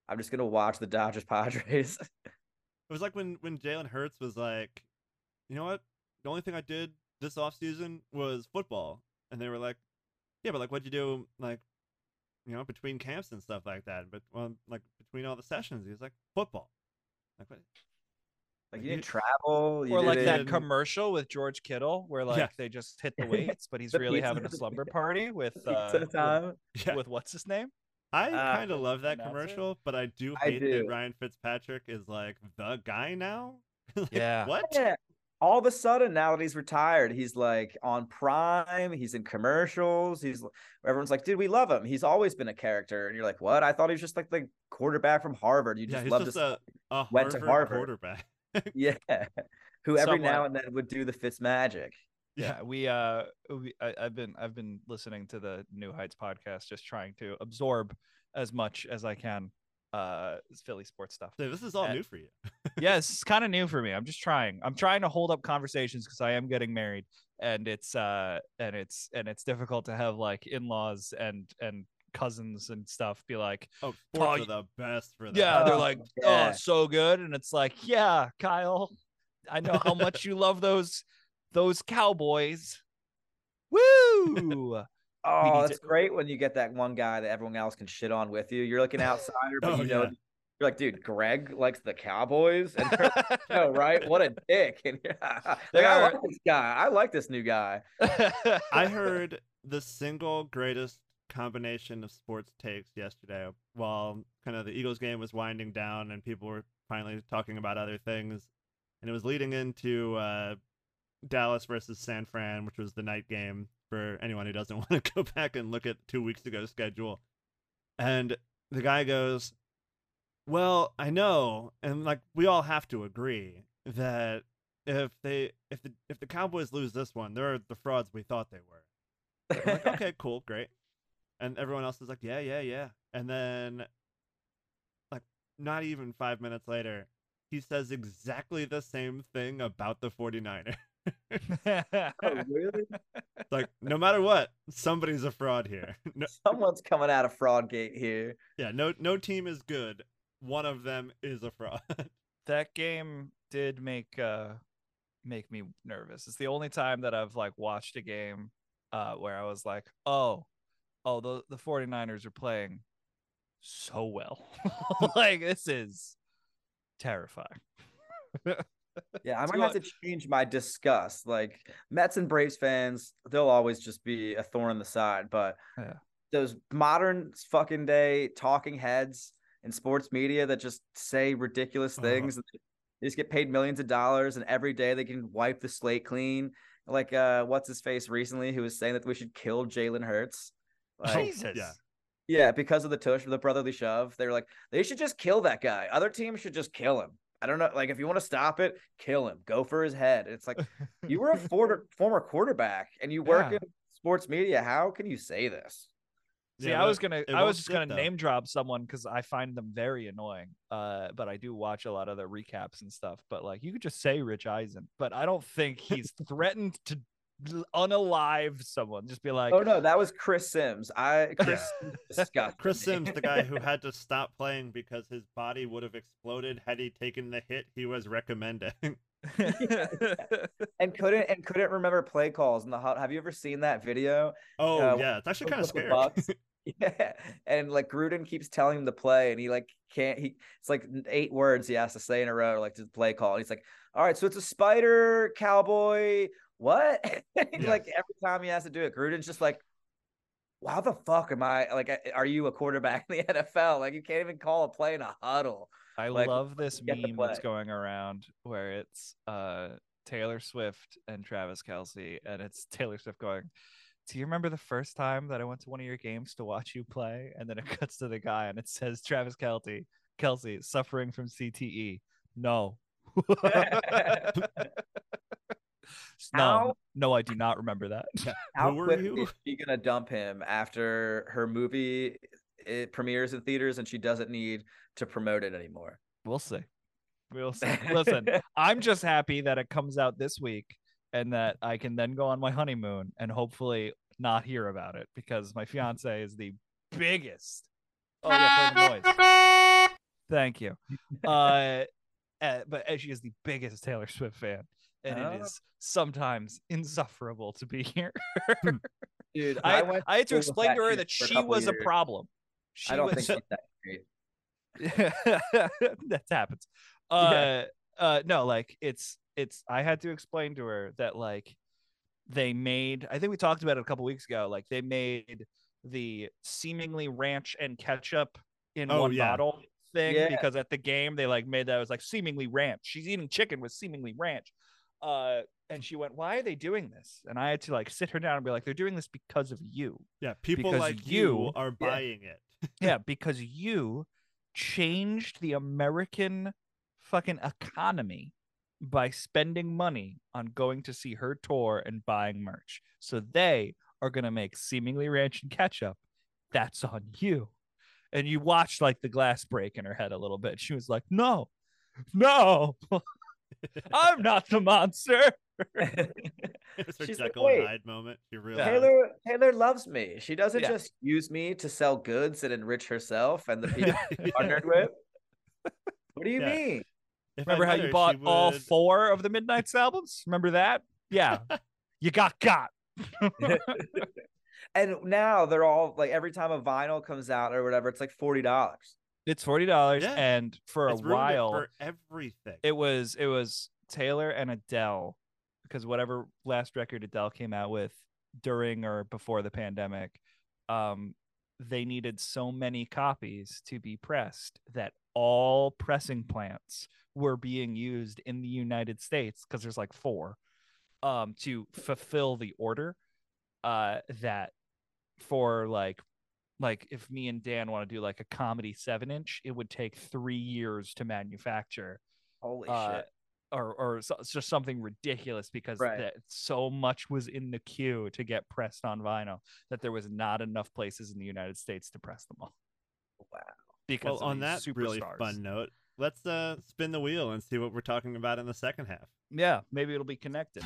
S5: I'm just gonna watch the Dodgers Padres.
S3: It was like when when Jalen Hurts was like, you know what? The only thing I did this offseason was football, and they were like, yeah, but like, what'd you do like, you know, between camps and stuff like that? But well, like between all the sessions, he was like football. Like what?
S5: like
S3: You-
S5: you didn't travel, you
S4: or like that
S5: didn't-
S4: commercial with George Kittle, where like
S3: Yeah.
S4: they just hit the weights, but he's really having a slumber party with uh, with.
S3: Yeah,
S4: with what's his name?
S3: I
S5: uh,
S3: kind of love that
S4: announcer?
S3: commercial, but I do
S5: I
S3: hate
S5: do.
S3: that Ryan Fitzpatrick is like the guy now. Like,
S4: Yeah.
S3: what?
S5: Yeah. All of a sudden, now that he's retired, he's like on Prime. He's in commercials. He's everyone's like, dude, we love him. He's always been a character. And you're like, what? I thought he was just like the quarterback from Harvard. You just
S3: he's
S5: love
S3: just
S5: to,
S3: a, a
S5: went to
S3: Harvard
S5: Harvard.
S3: quarterback.
S5: yeah, who every now and then would do the Fitz magic.
S4: Yeah, we uh we, I, I've been I've been listening to the New Heights podcast, just trying to absorb as much as I can uh Philly sports stuff.
S3: So this is all
S4: Uh,
S3: new for you.
S4: yeah, it's kind of new for me. I'm just trying. I'm trying to hold up conversations because I am getting married, and it's uh and it's and it's difficult to have like in-laws and and cousins and stuff be like,
S3: Oh, sports
S4: Oh,
S3: are the best for that.
S4: yeah, they're
S5: Oh,
S4: like,
S5: yeah.
S4: oh, so good, and it's like, yeah, Kyle, I know how much you love those those Cowboys. Woo!
S5: Oh, it's
S4: to-
S5: great when you get that one guy that everyone else can shit on with you. You're like an outsider, but
S3: Oh,
S5: you know,
S3: yeah.
S5: you're like, dude, Greg likes the Cowboys, and like, no, right? What a dick! And you're like, I like this guy. I like this new guy.
S3: I heard the single greatest combination of sports takes yesterday while kind of the Eagles game was winding down and people were finally talking about other things. And it was leading into uh, Dallas versus San Fran, which was the night game for anyone who doesn't want to go back and look at two weeks ago schedule. And the guy goes, Well, I know, and like we all have to agree that if they if the if the Cowboys lose this one, they're the frauds we thought they were. Like, okay, cool, great. And everyone else is like, yeah, yeah, yeah. And then, like, not even five minutes later, he says exactly the same thing about the 49ers.
S5: oh, really?
S3: It's like, no matter what, somebody's a fraud here. No,
S5: Someone's coming out of fraud gate here.
S3: yeah, no, no team is good. One of them is a fraud.
S4: that game did make uh make me nervous. It's the only time that I've like watched a game uh where I was like, "Oh, oh, the the 49ers are playing so well." like this is terrifying.
S5: Yeah, I
S4: Too
S5: might have to change my disgust. Like Mets and Braves fans, they'll always just be a thorn in the side. But
S4: Yeah.
S5: those modern fucking day talking heads in sports media that just say ridiculous
S3: Uh-huh.
S5: things, they just get paid millions of dollars, and every day they can wipe the slate clean. Like uh, what's his face recently, who was saying that we should kill Jalen Hurts. Like,
S4: Jesus.
S3: yeah.
S5: yeah, because of the tush, the brotherly shove. they're like, they should just kill that guy. Other teams should just kill him. I don't know. Like, if you want to stop it, kill him. Go for his head. It's like you were a for- former quarterback and you work
S4: Yeah.
S5: in sports media. How can you say this?
S4: See,
S3: Yeah,
S4: I was gonna, I was just gonna
S3: though.
S4: name drop someone because I find them very annoying. Uh, but I do watch a lot of the recaps and stuff. But like, you could just say Rich Eisen, but I don't think he's threatened to l- unalive someone. Just be like,
S5: oh no, that was Chris Simms. I Chris Simms
S3: Chris. Simms, the guy who had to stop playing because his body would have exploded had he taken the hit he was recommending.
S5: and couldn't and couldn't remember play calls in the hut. Have you ever seen that video?
S3: Oh
S5: Uh,
S3: yeah, it's actually kind of scary.
S5: Bucks. Yeah, and like Gruden keeps telling him to play, and he like can't. He it's like eight words he has to say in a row, like to play call. And he's like, "All right, so it's a spider cowboy. What?"
S3: Yeah.
S5: Like every time he has to do it, Gruden's just like, "How the fuck am I? Like, are you a quarterback in the NFL? Like, you can't even call a play in a huddle."
S4: I
S5: Like,
S4: love this meme that's going around where it's uh Taylor Swift and Travis Kelce, and it's Taylor Swift going, Do you remember the first time that I went to one of your games to watch you play? And then it cuts to the guy and it says Travis Kelce, Kelce suffering from CTE. No. no,
S5: How-
S4: no, I do not remember that.
S5: How
S3: Who were you?
S5: is she gonna dump him after her movie it premieres in theaters and she doesn't need to promote it anymore?
S4: We'll see. We'll see. Listen, I'm just happy that it comes out this week and that I can then go on my honeymoon and hopefully not hear about it because my fiance is the biggest. Oh yeah, play the noise. Thank you. Uh, uh, but as she is the biggest Taylor Swift fan, and
S5: Oh.
S4: it is sometimes insufferable to be here.
S5: Dude,
S4: I,
S5: went
S4: I had to explain to her that she
S5: couple
S4: was a problem. She
S5: I don't
S4: was,
S5: think she's that great.
S4: that happens. Uh, uh, no, like it's it's. I had to explain to her that like they made. I think we talked about it a couple weeks ago. Like they made the seemingly ranch and ketchup in
S3: Oh,
S4: one
S3: yeah.
S4: bottle thing
S5: Yeah.
S4: because at the game they like made that it was like seemingly ranch. She's eating chicken with seemingly ranch. Uh, and she went, "Why are they doing this?" And I had to like sit her down and be like, "They're doing this because of you."
S3: Yeah, people
S4: Because
S3: like
S4: you-
S3: you are
S5: Yeah.
S3: buying it.
S4: yeah, because you changed the American fucking economy by spending money on going to see her tour and buying merch. So they are going to make seemingly ranch and ketchup. That's on you. And you watched like the glass break in her head a little bit. She was like, "No. No. I'm not the monster."
S3: It's her
S5: She's like,
S3: Jekyll and
S5: "Wait,
S3: Hyde moment. She realized.
S5: Taylor Taylor loves me. She doesn't
S4: Yeah.
S5: just use me to sell goods and enrich herself and the people she partnered with. What do you
S3: Yeah.
S5: mean?
S3: If I
S4: Remember how you
S3: her, she
S4: bought all four of the Midnight's albums? Remember that? Yeah. you got got.
S5: And now they're all like every time a vinyl comes out or whatever, it's like forty dollars.
S4: It's forty dollars,
S3: Yeah.
S4: and for a
S3: It's it
S4: while,
S3: for everything.
S4: it was it was Taylor and Adele because whatever last record Adele came out with during or before the pandemic, um, they needed so many copies to be pressed that all pressing plants were being used in the United States because there's like four um to fulfill the order uh that for like like if me and Dan want to do like a comedy seven inch, it would take three years to manufacture
S5: Holy
S4: uh,
S5: shit.
S4: or or so, it's just something ridiculous because
S5: Right.
S4: that so much was in the queue to get pressed on vinyl that there was not enough places in the United States to press them all.
S5: Wow.
S4: Because
S3: well, on
S4: these
S3: that really fun note, let's uh spin the wheel and see what we're talking about in the second half.
S4: Yeah, maybe it'll be connected.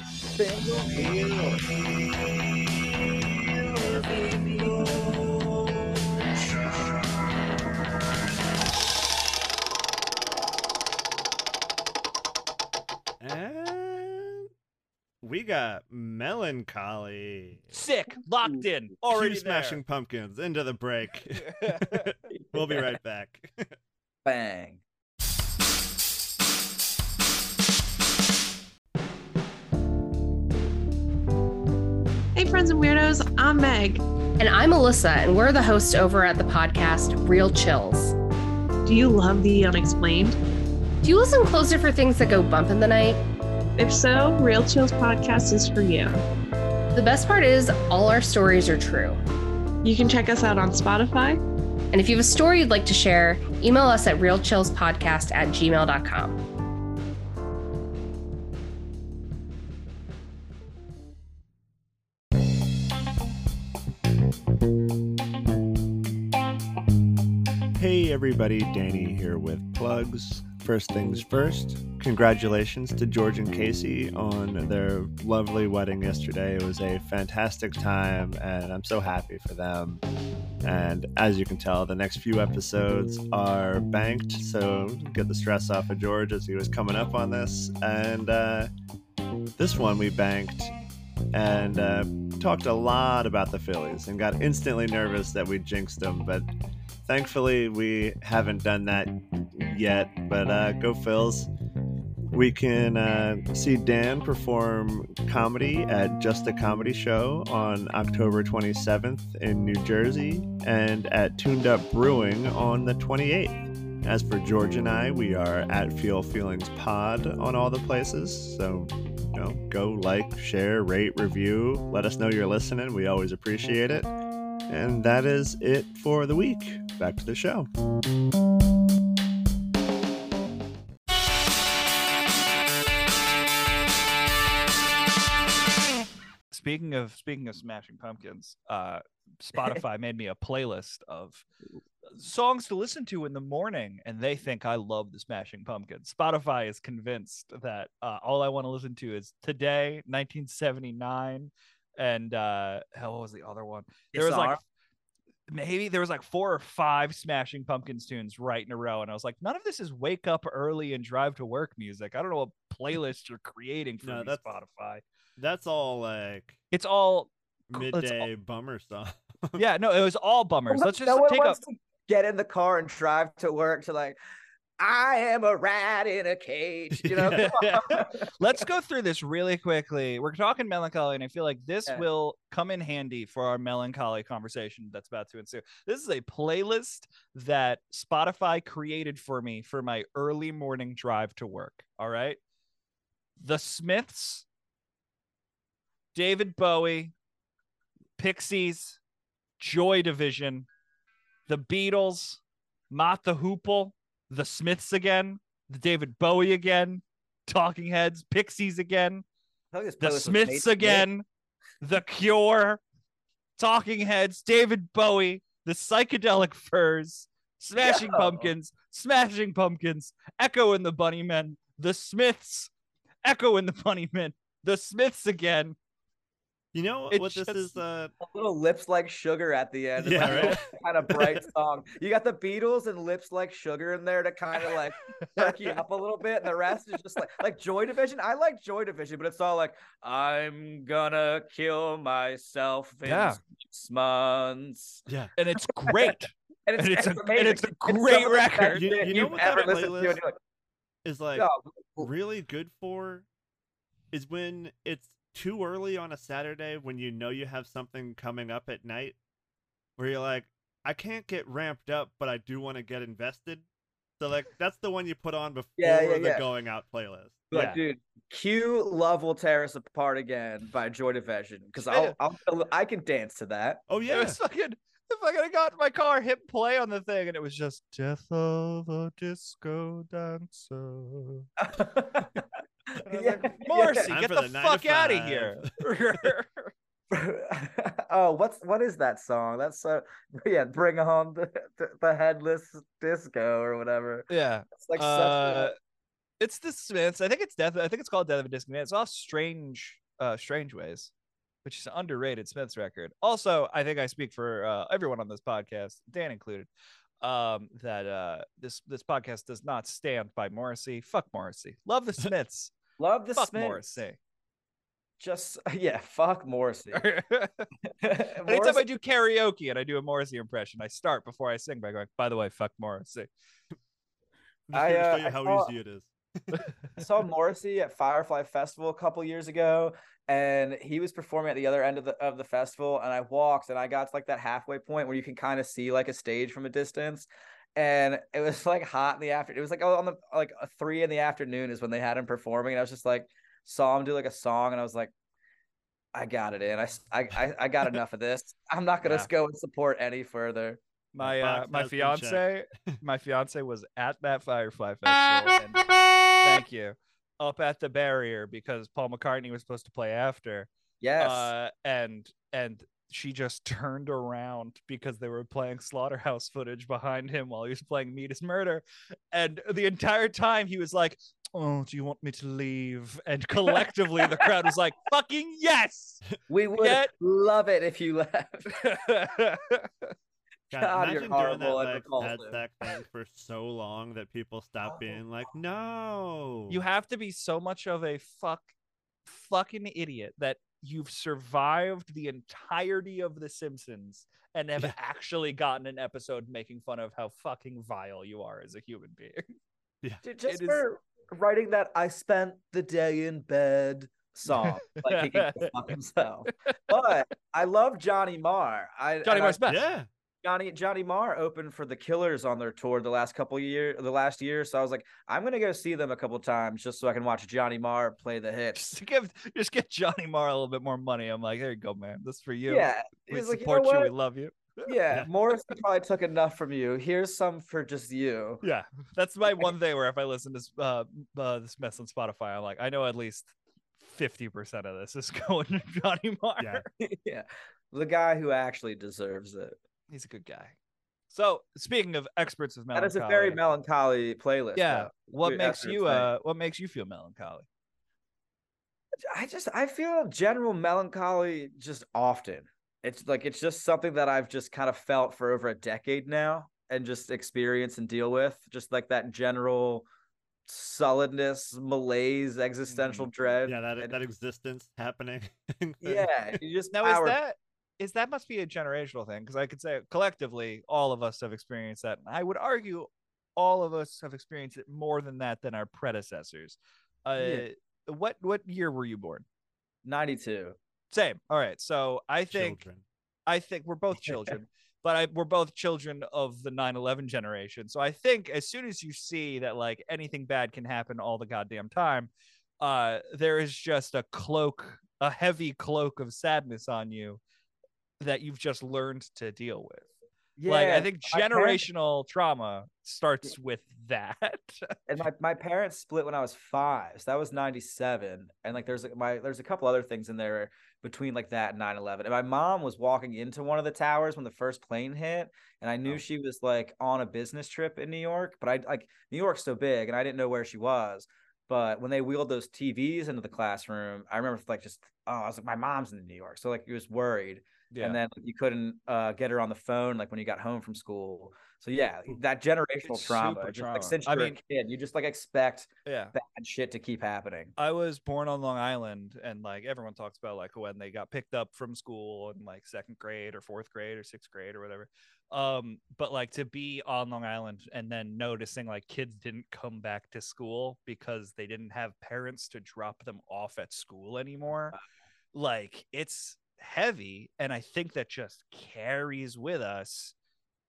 S3: We got melancholy.
S4: Sick, locked in, already
S3: Cue smashing pumpkins into the break. we'll be right back.
S5: Bang.
S1: Hey, friends and weirdos, I'm Meg.
S6: And I'm Alyssa, and we're the hosts over at the podcast Real Chills.
S1: Do you love the unexplained?
S6: Do you listen closer for things that go bump in the night?
S1: If so, Real Chills podcast is for you.
S6: The best part is, all our stories are true.
S1: You can check us out on Spotify.
S6: And if you have a story you'd like to share, email us at realchillspodcast at gmail.com.
S3: Hey everybody, Danny here with plugs. First things first, congratulations to George and Casey on their lovely wedding yesterday. It was a fantastic time and I'm so happy for them. And as you can tell, the next few episodes are banked, so get the stress off of George as he was coming up on this. And uh, this one we banked and uh, talked a lot about the Phillies and got instantly nervous that we jinxed them, but thankfully we haven't done that yet but uh, go phils. We can uh, see dan perform comedy at just a comedy show on october 27th in new jersey and at tuned up brewing on the 28th as for george and i we are at feel feelings pod on all the places so you know go like share rate review let us know you're listening. We always appreciate it and that is it for the week. Back to the show.
S4: speaking of speaking of Smashing Pumpkins, uh, Spotify made me a playlist of songs to listen to in the morning, and they think I love the Smashing Pumpkins. Spotify is convinced that uh, all I want to listen to is "Today," 1979, and uh, hell, what was the other one? There was like maybe there was like four or five Smashing Pumpkins tunes right in a row, and I was like, none of this is wake up early and drive to work music. I don't know what playlist you're creating for
S3: No,
S4: me,
S3: that's-
S4: Spotify.
S3: That's all like
S4: It's all Cool, it's all-
S3: midday bummer stuff.
S4: yeah, no, it was all bummers. Let's just
S5: no
S4: take a
S5: to get in the car and drive to work to like, I am a rat in a cage. You know,
S4: Let's go through this really quickly. We're talking melancholy, and I feel like this
S5: Yeah.
S4: will come in handy for our melancholy conversation that's about to ensue. This is a playlist that Spotify created for me for my early morning drive to work. All right. The Smiths, David Bowie, Pixies, Joy Division, the Beatles, Mott the Hoople, the Smiths again, the David Bowie again, Talking Heads, Pixies again,
S5: I feel like this
S4: the Smiths again, the Cure, Talking Heads, David Bowie, the Psychedelic Furs, Smashing
S5: Yo.
S4: Pumpkins, Smashing Pumpkins, Echo and the Bunnymen, the Smiths, Echo and the Bunnymen, the Smiths again.
S3: You know
S4: It
S3: what this is? Uh,
S5: A little lips like sugar at the end. It's
S3: Yeah,
S5: like
S3: right.
S5: kind of bright song. You got the Beatles and lips like sugar in there to kind of like perk you up a little bit, and the rest is just like like Joy Division. I like Joy Division, but it's all like I'm gonna kill myself in
S4: Yeah.
S5: six months.
S3: yeah.
S4: And it's great.
S5: And it's,
S4: And it's a- and it's a great
S5: best
S4: record.
S3: You- you know what that
S5: to,
S3: playlist-
S5: you're like,
S3: Is like
S5: "Oh,
S3: really good for is when it's too early on a Saturday when you know you have something coming up at night where you're like, I can't get ramped up, but I do want to get invested. So like that's the one you put on before
S5: Yeah, yeah,
S3: the
S5: yeah.
S3: going out playlist.
S5: Like,
S4: Yeah.
S5: dude, cue "Love Will Tear Us Apart Again" by Joy Division because
S4: Yeah.
S5: I'll, I'll I can dance to that.
S3: Oh yeah,
S4: It
S3: yeah.
S4: was fucking. If I could have got my car, hit play on the thing, and it was just "Death of a Disco Dancer." And
S5: Yeah,
S4: like. Morrissey,
S3: Time
S4: get the,
S3: the
S4: fuck out of here.
S5: oh, what's what is that song? That's so yeah. Bring on the, the, the headless disco or whatever.
S4: yeah.
S5: It's like
S4: Uh,
S5: such.
S4: it's the Smiths. I think it's death. I think it's called Death of a Disco Man. It's all strange, uh, strange ways, which is an underrated Smiths record. Also, I think I speak for uh, everyone on this podcast, Dan included. Um, that uh, this this podcast does not stand by Morrissey. Fuck Morrissey. Love the Smiths.
S5: A, love the
S4: Fuck
S5: Smiths.
S4: Morrissey.
S5: Just yeah, fuck Morrissey.
S4: Anytime
S5: Morrissey-
S4: I do karaoke and I do a Morrissey impression, I start before I sing by going, by the way, fuck Morrissey.
S3: I'm just
S5: I, uh,
S3: show you
S5: I
S3: how
S5: saw-
S3: easy it is.
S5: I saw Morrissey at Firefly Festival a couple years ago, and he was performing at the other end of the of the festival. And I walked, and I got to like that halfway point where you can kind of see like a stage from a distance. And it was like hot in the after. It was like on the like three in the afternoon is when they had him performing, and I was just like saw him do like a song, and I was like, I got it in. I I I got enough of this. I'm not gonna
S4: Yeah.
S5: go and support any further.
S4: My uh, my
S3: has been checked.
S4: fiance, my fiance was at that Firefly festival, and thank you, up at the barrier because Paul McCartney was supposed to play after,
S5: Yes.
S4: uh, and and she just turned around because they were playing slaughterhouse footage behind him while he was playing Meat Is Murder, and the entire time he was like, "Oh, do you want me to leave?" And collectively the crowd was like, "Fucking yes!"
S5: we would
S4: get-
S5: love it if you left.
S3: God,
S5: God, you're
S3: imagine doing that like
S5: repulsive.
S3: that thing for so long that people stop
S5: Oh.
S3: being like, no.
S4: You have to be so much of a fuck fucking idiot that you've survived the entirety of The Simpsons and have
S3: Yeah.
S4: actually gotten an episode making fun of how fucking vile you are as a human being.
S5: Ju- just
S4: is-
S5: for writing that I spent the day in bed song, like he can fuck himself. But I love Johnny Marr. I
S4: Johnny
S5: and I-
S4: Marr's best.
S3: Yeah.
S5: Johnny Johnny Marr opened for the Killers on their tour the last couple year, the last year. So I was like, I'm gonna go see them a couple times just so I can watch Johnny Marr play the hits.
S4: Just to give just get Johnny Marr a little bit more money. I'm like, there you go, man. This is for you.
S5: Yeah,
S4: We
S5: was like, you
S4: support
S5: know
S4: you. We love you.
S5: Yeah,
S3: Yeah.
S5: Morrison probably took enough from you. Here's some for just you.
S4: Yeah, that's my one thing where if I listen to uh, uh this mess on Spotify, I'm like, I know at least fifty percent of this is going to Johnny Marr.
S3: Yeah.
S5: yeah, the guy who actually deserves it.
S4: He's a good guy. So speaking of experts of
S5: That
S4: melancholy,
S5: is a very melancholy playlist.
S4: yeah.
S5: though.
S4: What
S5: Dude,
S4: makes you uh what makes you feel melancholy?
S5: I just I feel general melancholy just often. It's like it's just something that I've just kind of felt for over a decade now and just experience and deal with. Just like that general sullenness, malaise, existential dread.
S3: Mm-hmm. Yeah, that
S5: and-
S3: that existence happening.
S5: yeah. You just
S4: Now
S5: power-
S4: is that is that must be a generational thing because I could say collectively all of us have experienced that. And I would argue all of us have experienced it more than that than our predecessors. Uh,
S5: Yeah.
S4: What what year were you born?
S5: 92.
S4: Same. All right. So I think
S3: Children.
S4: I think we're both children, but I, we're both children of the 9/11 generation. So I think as soon as you see that like anything bad can happen all the goddamn time, uh, there is just a cloak, a heavy cloak of sadness on you that you've just learned to deal with.
S5: Yeah.
S4: like I think
S5: my parents-
S4: generational trauma starts with that.
S5: and my, my parents split when I was five. So that was 97. And like there's a- my there's a couple other things in there between like that and 9-11. And my mom was walking into one of the towers when the first plane hit. And I knew
S4: Oh.
S5: she was like on a business trip in New York. But I like New York's so big and I didn't know where she was. But when they wheeled those TVs into the classroom, I remember like just oh, I was like, my mom's in New York. So like he was worried
S4: yeah.
S5: and then you couldn't uh, get her on the phone like when you got home from school. So yeah, that generational
S4: It's
S5: trauma. Just
S4: trauma.
S5: like since
S4: I
S5: you're
S4: mean-
S5: a kid, you just like expect
S4: yeah.
S5: bad shit to keep happening.
S4: I was born on Long Island, and like everyone talks about like when they got picked up from school in like second grade or fourth grade or sixth grade or whatever. Um, but like to be on Long Island and then noticing like kids didn't come back to school because they didn't have parents to drop them off at school anymore. Like it's heavy, and I think that just carries with us.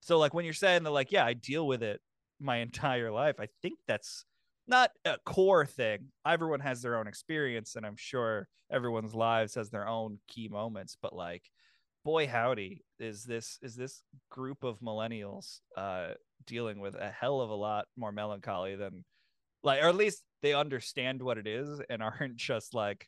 S4: So like when you're saying that, like, yeah, I deal with it my entire life, I think that's not a core thing. Everyone has their own experience, and I'm sure everyone's lives has their own key moments. But like, boy, howdy, is this is this group of millennials uh, dealing with a hell of a lot more melancholy than like, or at least they understand what it is and aren't just like,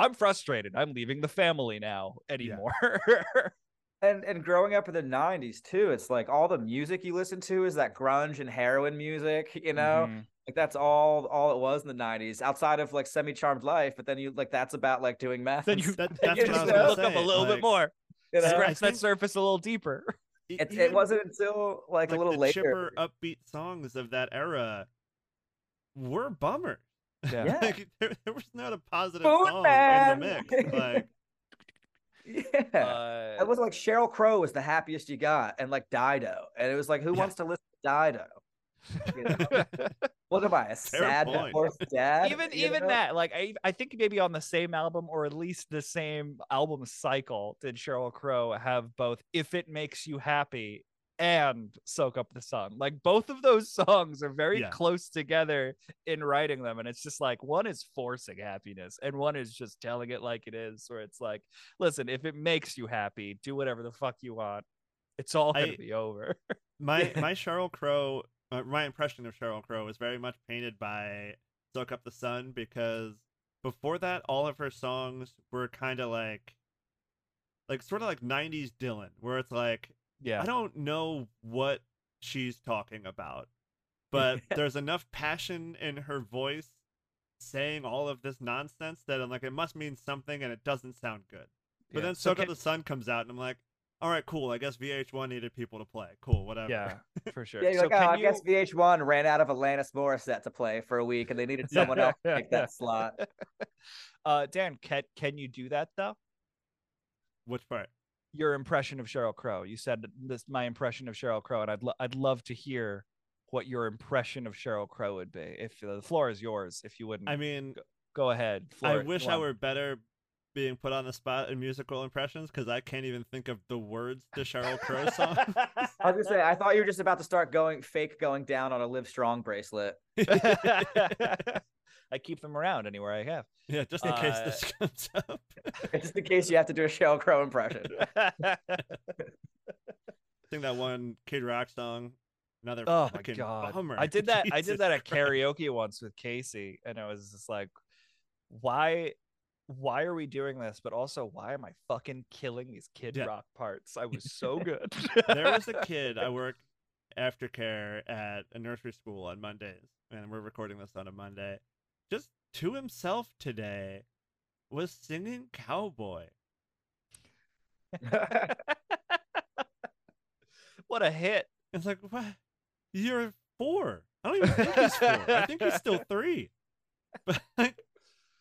S4: I'm frustrated. I'm leaving the family now anymore.
S5: And and growing up in the '90s too, it's like all the music you listen to is that grunge and heroin music. You know,
S4: Mhm.
S5: like that's all all it was in the '90s, outside of like "Semi Charmed Life." But then you like that's about like doing meth.
S4: Then
S5: and
S4: you,
S5: stuff,
S3: That- that's
S4: you
S3: what I
S4: just
S3: was gonna
S4: look up a
S3: say,
S4: little bit more,
S5: you know?
S4: Scratch that surface a little deeper.
S5: It, it wasn't until like,
S3: like
S5: a little
S3: the
S5: later.
S3: chipper, upbeat songs of that era were bummers.
S5: Yeah.
S3: like there, there was not a positive
S5: Food
S3: song
S5: Man!
S3: in the mix. Like
S5: yeah.
S4: Uh,
S5: it was like Sheryl Crow was the happiest you got, and like Dido, and it was like, who
S3: Yeah.
S5: wants to listen to Dido? You know? What am I, a sad
S3: point.
S5: divorced dad?
S4: even
S5: you
S4: even
S5: know?
S4: that like I, I think maybe on the same album or at least the same album cycle did sheryl crow have both if it makes you happy and soak up the sun. Like both of those songs are very
S3: Yeah.
S4: close together in writing them and it's just like one is forcing happiness and one is just telling it like it is where it's like listen if it makes you happy do whatever the fuck you want. It's all gonna
S3: I-
S4: be over.
S3: My my Sheryl Crow, uh, my impression of Sheryl Crow is very much painted by "Soak Up the Sun" because before that, all of her songs were kind of like, like sort of like '90s Dylan, where it's like
S4: yeah
S3: I don't know what she's talking about, but there's enough passion in her voice saying all of this nonsense that I'm like, it must mean something, and it doesn't sound good. But
S4: Yeah.
S3: then
S4: So
S3: "Soak
S4: can-
S3: Up the Sun" comes out, and I'm like, all right, cool. I guess VH1 needed people to play. Cool, whatever.
S4: yeah for sure
S5: Yeah,
S4: so
S5: like, oh,
S4: can
S5: I
S4: you...
S5: guess VH1 ran out of Alanis Morissette to play for a week, and they needed
S3: Yeah.
S5: someone else to take that slot.
S4: uh dan can, can you do that though
S3: Which part?
S4: Your impression of Sheryl Crow. You said this my impression of Sheryl Crow, and I'd lo- I'd love to hear what your impression of Sheryl Crow would be. If uh, the floor is yours, if you wouldn't,
S3: I mean,
S4: go ahead.
S3: I wish
S4: go
S3: I were better being put on the spot in musical impressions because I can't even think of the words to Sheryl Crow song.
S5: I was gonna say, I thought you were just about to start going fake going down on a Live Strong bracelet.
S4: I keep them around anywhere I have.
S3: yeah, just in case
S4: Uh,
S3: this comes up.
S5: Just in case you have to do a Sheryl Crow impression.
S3: I think that one Kid Rock song. Another
S4: oh my
S3: fucking
S4: god
S3: bummer.
S4: i did that i did that at
S3: Christ.
S4: karaoke once with casey and it was just like why why are we doing this? But also, why am I fucking killing these Kid
S3: Yeah.
S4: Rock parts? I was so good.
S3: there was a kid I work aftercare at a nursery school on Mondays, and we're recording this on a Monday. Just to himself today was singing cowboy.
S4: what a hit!
S3: It's like, what? You're four. I don't even think he's four. I think he's still three. But like,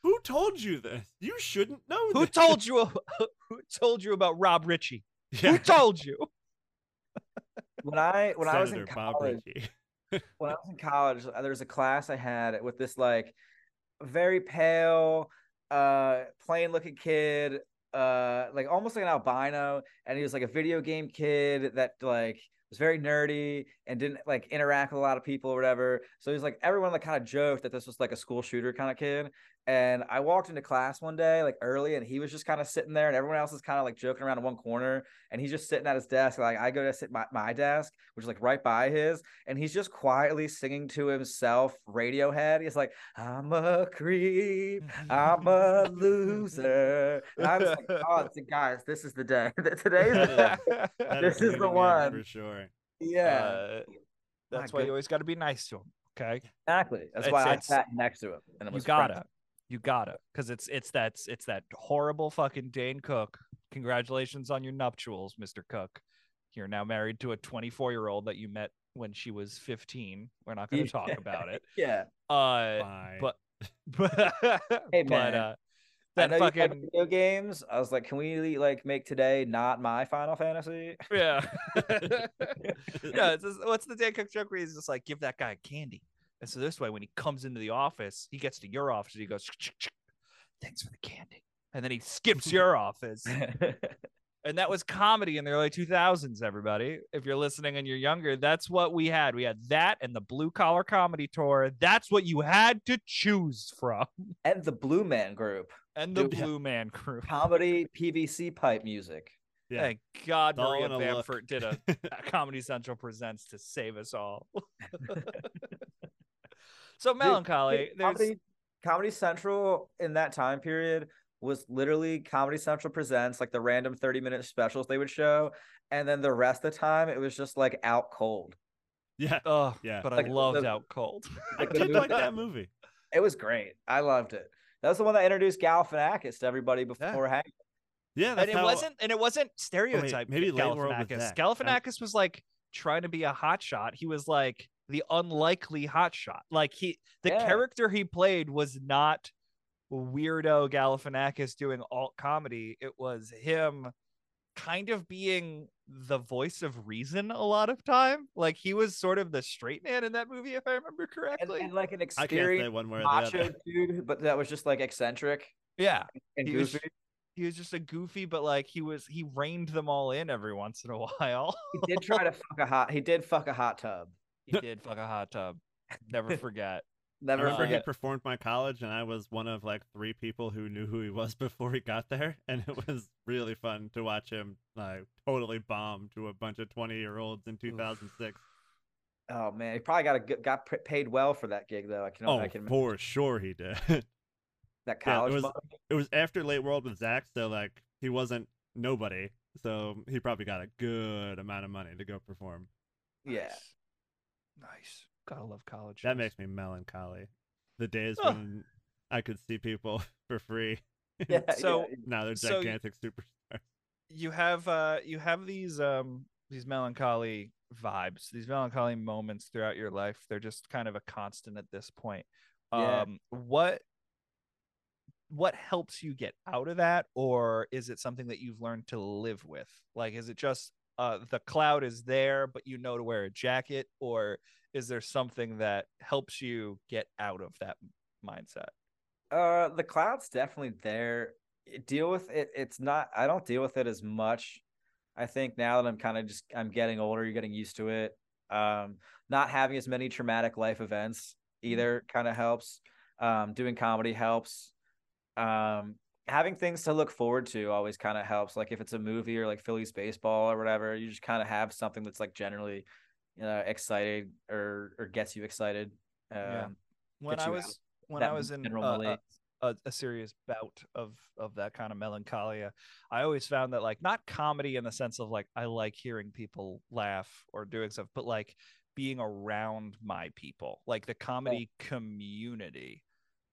S3: who told you this? You shouldn't know.
S4: Who
S3: this.
S4: told you? Who told you about Rob Ritchie?
S3: Yeah.
S4: Who told you?
S5: when I when I was in college, when I was in college, uh, there was a class I had with this like very pale, uh, plain looking kid, uh, like almost like an albino, and he was like a video game kid that like was very nerdy and didn't like interact with a lot of people or whatever. So he's like everyone like kind of joked that this was like a school shooter kind of kid. And I walked into class one day like early, and he was just kind of sitting there, and everyone else is kind of like joking around in one corner, and he's just sitting at his desk. Like I go to sit my, my desk, which is like right by his, and he's just quietly singing to himself Radiohead. He's like, I'm a creep, I'm a loser. And I was like, oh, it's- guys, this is the day. Today's the day. This is the one.
S3: for sure.
S5: Yeah,
S4: Uh, that's
S5: My
S4: why you always got to be nice to him. Okay,
S5: exactly. That's
S4: it's-
S5: why I sat next to him. And it
S4: you
S5: was
S4: gotta,
S5: friends.
S4: You gotta, because it's it's that it's that horrible fucking Dane Cook. Congratulations on your nuptials, Mister Cook. You're now married to a 24 year old that you met when she was 15. We're not going to talk about it.
S5: Yeah.
S4: Uh,
S3: Fine.
S4: but but
S5: Hey,
S4: but uh, that
S5: know you like
S4: fucking
S5: video games. I was like, can we like make today not my Final Fantasy?
S4: yeah. yeah, it's just, what's the Dane Cook joke where he's just like, give that guy candy. And so this way, when he comes into the office, he gets to your office and he goes, "Ch- ch- ch- thanks for the candy. And then he skips your office. And that was comedy in the early 2000s, everybody. If you're listening and you're younger, that's what we had. We had that and the blue collar comedy tour. That's what you had to choose from.
S5: and the Blue Man Group,
S4: And the
S5: Dude,
S3: yeah.
S4: Blue Man Crew.
S5: comedy PVC pipe music.
S3: yeah.
S4: Thank God
S3: It's all
S4: Maria
S3: in a.
S4: Bamford did a, a Comedy Central presents to save us all. So melancholy.
S5: Dude,
S4: There's
S5: Comedy, Comedy Central in that time period was literally Comedy Central presents like the random 30 minute specials they would show. And then the rest of the time it was just like out cold.
S3: yeah.
S4: oh
S3: Yeah.
S4: but
S5: Like,
S4: I loved
S5: the-
S4: Out Cold.
S3: I
S5: Like the
S3: did
S5: movie-
S3: like that movie.
S5: It was great. I loved it. That was the one that introduced Galifianakis to everybody before Hank.
S3: Yeah, that's
S4: and it
S3: how,
S4: wasn't and it wasn't stereotyped.
S3: maybe Late World with
S4: Galifianakis. Galifianakis was like trying to be a hot shot. He was like the unlikely hotshot. Like he the
S5: Yeah.
S4: character he played was not weirdo Galifianakis doing alt comedy. It was him kind of being the voice of reason a lot of time. Like he was sort of the straight man in that movie, if I remember correctly.
S5: and like an
S3: I can't say
S5: experienced
S3: one way or the
S5: macho dude, but that was just like eccentric
S4: yeah.
S5: and
S4: He was- He was just a goofy, but like he was he reined them all in every once in a while.
S5: He did try to fuck a hot. He did fuck a hot tub.
S4: He did fuck a hot tub. Never forget.
S3: I
S5: Never
S3: remember he performed my college, and I was one of like three people who knew who he was before he got there, and it was really fun to watch him like totally bomb to a bunch of twenty year olds in 2006.
S5: Oh man, he probably got a good, got paid well for that gig though. I can.
S3: Oh,
S5: I can
S3: for sure he did.
S5: that college.
S3: yeah, it was-
S5: money.
S3: it was after Late World with Zach, so like he wasn't nobody, so he probably got a good amount of money to go perform.
S5: Yeah.
S4: Nice. Nice. Gotta love college.
S3: That
S4: shows.
S3: makes me melancholy. The days
S4: Oh.
S3: when I could see people for free.
S5: Yeah.
S4: So-
S5: yeah.
S3: now they're
S4: So
S3: gigantic superstars.
S4: you have uh you have these um these melancholy vibes, these melancholy moments throughout your life. They're just kind of a constant at this point.
S5: Yeah.
S4: Um what what helps you get out of that or is it something that you've learned to live with? Like is it just uh the cloud is there but you know to wear a jacket or is there something that helps you get out of that mindset?
S5: Uh, the cloud's definitely there. Deal with it. It's not. I don't deal with it as much. I think now that I'm kind of just I'm getting older, you're getting used to it. Um, not having as many traumatic life events either kind of helps. Um, doing comedy helps. Um, having things to look forward to always kind of helps. Like if it's a movie or like Phillies baseball or whatever, you just kind of have something that's like generally, you know, excited or or gets you excited. Um,
S4: Yeah. When I was
S5: out
S4: when
S5: that
S4: I was in
S5: general
S4: uh, uh, a, a serious bout of of that kind of melancholia. I always found that like not comedy in the sense of like I like hearing people laugh or doing stuff, but like being around my people, like the comedy community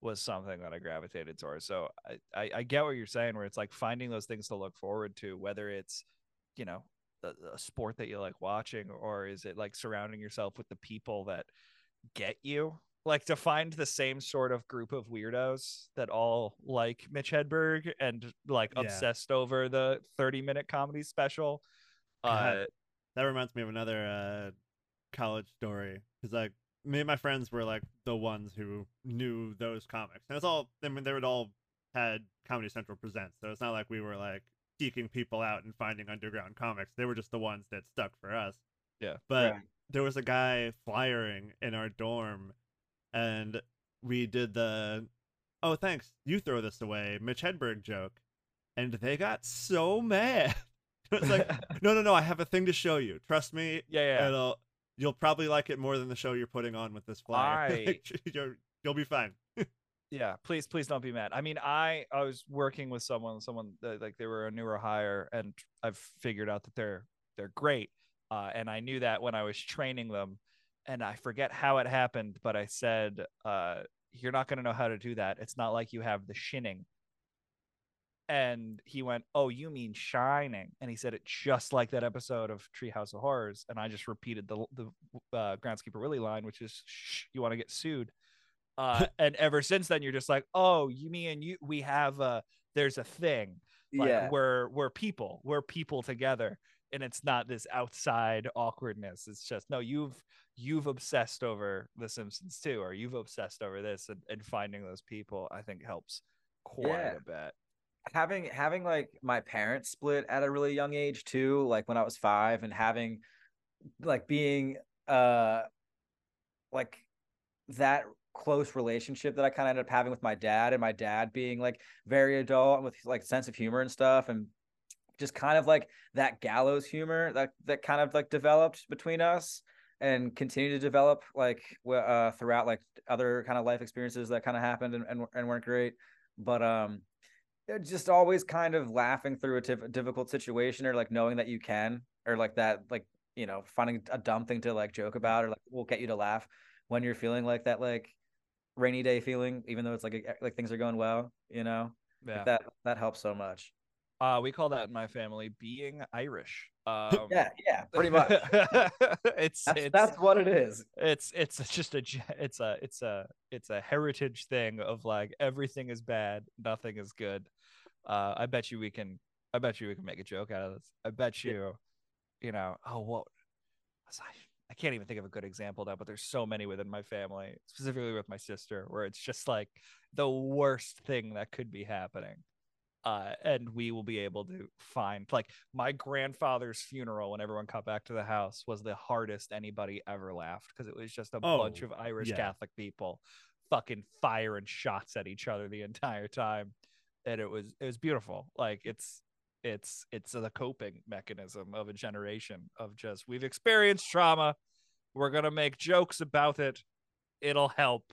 S4: was something that I gravitated towards. So I, I, I get what you're saying, where it's like finding those things to look forward to, whether it's, you know, a, a sport that you like watching, or is it like surrounding yourself with the people that get you? Like to find the same sort of group of weirdos that all like Mitch Hedberg and like
S3: Yeah.
S4: obsessed over the 30 minute comedy special. Uh,
S3: that reminds me of another uh, college story because like me and my friends were like the ones who knew those comics, and it's all I mean they would all had Comedy Central presents, so it's not like we were like seeking people out and finding underground comics. They were just the ones that stuck for us.
S4: Yeah.
S3: but
S5: Right.
S3: there was a guy flyering in our dorm, and we did the oh thanks you throw this away Mitch Hedberg joke, and they got so mad. it's like no no no I have a thing to show you. Trust me,
S4: yeah, yeah.
S3: it'll you'll probably like it more than the show you're putting on with this flyer.
S4: I-
S3: You're- you'll be fine.
S4: yeah please please don't be mad i mean i i was working with someone someone that, like they were a newer hire and i've figured out that they're they're great uh, and i knew that when i was training them and i forget how it happened but i said uh, you're not going to know how to do that it's not like you have the shinning and he went oh you mean shining? And he said it just like that episode of treehouse of horrors and i just repeated the the uh, groundskeeper willie line which is Shh, you want to get sued. Uh, and ever since then you're just like oh you mean you we have a there's a thing. Like
S5: yeah.
S4: we're we're people we're people together and it's not this outside awkwardness. It's just no you've you've obsessed over the simpsons too or you've obsessed over this and, and finding those people i think helps quite
S5: Yeah.
S4: a bit
S5: having having like my parents split at a really young age too like when i was five and having like being uh like that close relationship that i kind of ended up having with my dad and my dad being like very adult and with like sense of humor and stuff and just kind of like that gallows humor that that kind of like developed between us and continued to develop like uh throughout like other kind of life experiences that kind of happened and, and, and weren't great. But um just always kind of laughing through a tif- difficult situation or like knowing that you can or like that like you know finding a dumb thing to like joke about or like will get you to laugh when you're feeling like that like rainy day feeling even though it's like like things are going well you know?
S4: Yeah.
S5: that that helps so much.
S4: Uh we call that in my family being irish um
S5: yeah yeah pretty much.
S4: it's
S5: that's,
S4: it's
S5: that's what it is.
S4: it's it's just a it's a it's a it's a heritage thing of like everything is bad nothing is good uh i bet you we can i bet you we can make a joke out of this. I bet you you know oh what I, can't even think of a good example now but there's so many within my family specifically with my sister where it's just like the worst thing that could be happening. Uh, and we will be able to find like my grandfather's funeral when everyone got back to the house was the hardest anybody ever laughed because it was just a bunch
S3: Oh,
S4: of Irish
S3: yeah.
S4: Catholic people fucking firing shots at each other the entire time, and it was it was beautiful. Like it's it's it's the coping mechanism of a generation of just we've experienced trauma, we're gonna make jokes about it, it'll help,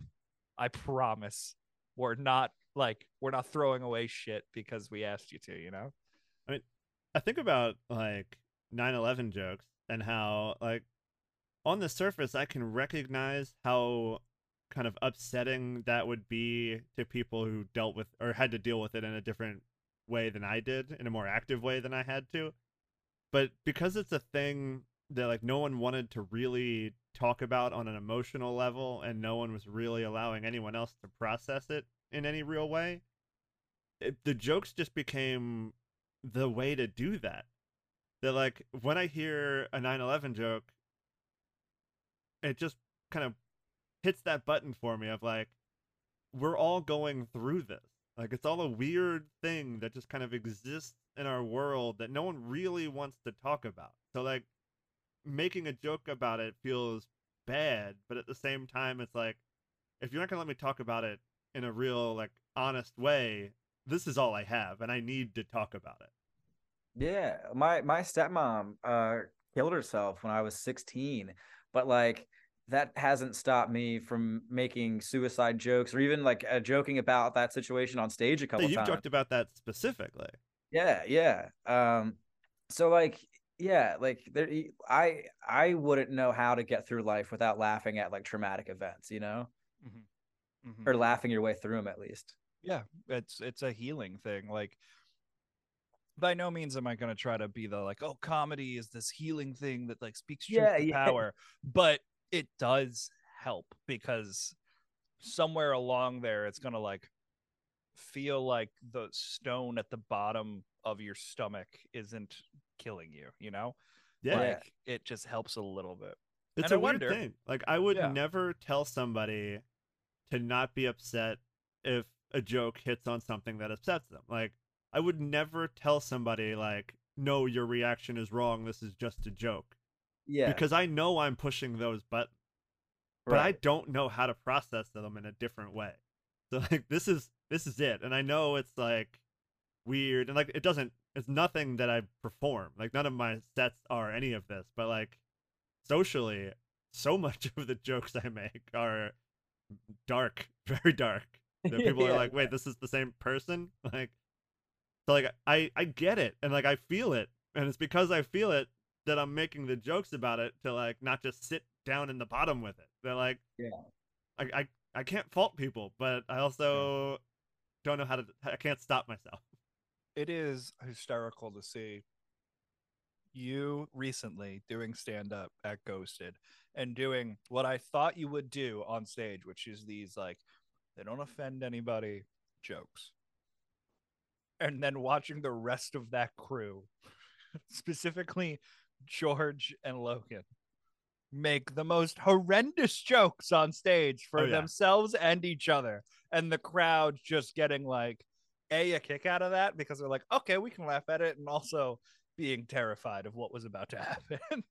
S4: I promise. We're not like we're not throwing away shit because we asked you to, you know?
S3: I mean, I think about like 9/11 jokes and how like on the surface I can recognize how kind of upsetting that would be to people who dealt with or had to deal with it in a different way than I did, in a more active way than I had to. But because it's a thing that like no one wanted to really talk about on an emotional level and no one was really allowing anyone else to process it in any real way, it, the jokes just became the way to do that. That like when I hear a 9/11 joke, it just kind of hits that button for me of like we're all going through this. Like it's all a weird thing that just kind of exists in our world that no one really wants to talk about. So like making a joke about it feels bad, but at the same time it's like if you're not going to let me talk about it in a real like honest way, this is all I have and I need to talk about it.
S5: Yeah, my my stepmom uh killed herself when I was 16, but like that hasn't stopped me from making suicide jokes or even like uh, joking about that situation on stage a
S3: So
S5: couple
S3: you've
S5: times.
S3: joked about that specifically.
S5: Yeah, yeah. Um, so like, yeah, like there, I I wouldn't know how to get through life without laughing at like traumatic events, you know,
S4: Mhm.
S5: or laughing your way through them at least.
S4: yeah it's it's a healing thing like by no means am i going to try to be the like oh comedy is this healing thing that like speaks truth
S5: Yeah,
S4: to
S5: yeah.
S4: power but it does help because somewhere along there it's going to like feel like the stone at the bottom of your stomach isn't killing you you know
S3: Yeah.
S4: like it just helps a little bit
S3: It's
S4: And
S3: a
S4: I
S3: weird
S4: wonder-
S3: thing. Like I would
S4: Yeah.
S3: never tell somebody to not be upset if a joke hits on something that upsets them. Like I would never tell somebody like, "No, your reaction is wrong. This is just a joke."
S5: Yeah,
S3: Because I know I'm pushing those buttons, but I don't know how to process them in a different way. So like this is this is it. And I know it's like weird and like it doesn't it's nothing that I perform. Like none of my sets are any of this, but like socially so much of the jokes I make are dark, very dark. That people are like, "Wait, this is the same person?" Like so like I I get it and like I feel it. And it's because I feel it that I'm making the jokes about it to like not just sit down in the bottom with it. They're like
S5: Yeah.
S3: I I, I can't fault people, but I also don't know how to I can't stop myself.
S4: it is hysterical to see you recently doing stand up at Ghosted and doing what I thought you would do on stage, which is these like they don't offend anybody jokes. And then watching the rest of that crew, specifically George and Logan, make the most horrendous jokes on stage for
S3: Oh, yeah.
S4: themselves and each other. And the crowd just getting like a a kick out of that because they're like, okay, we can laugh at it, and also being terrified of what was about to happen.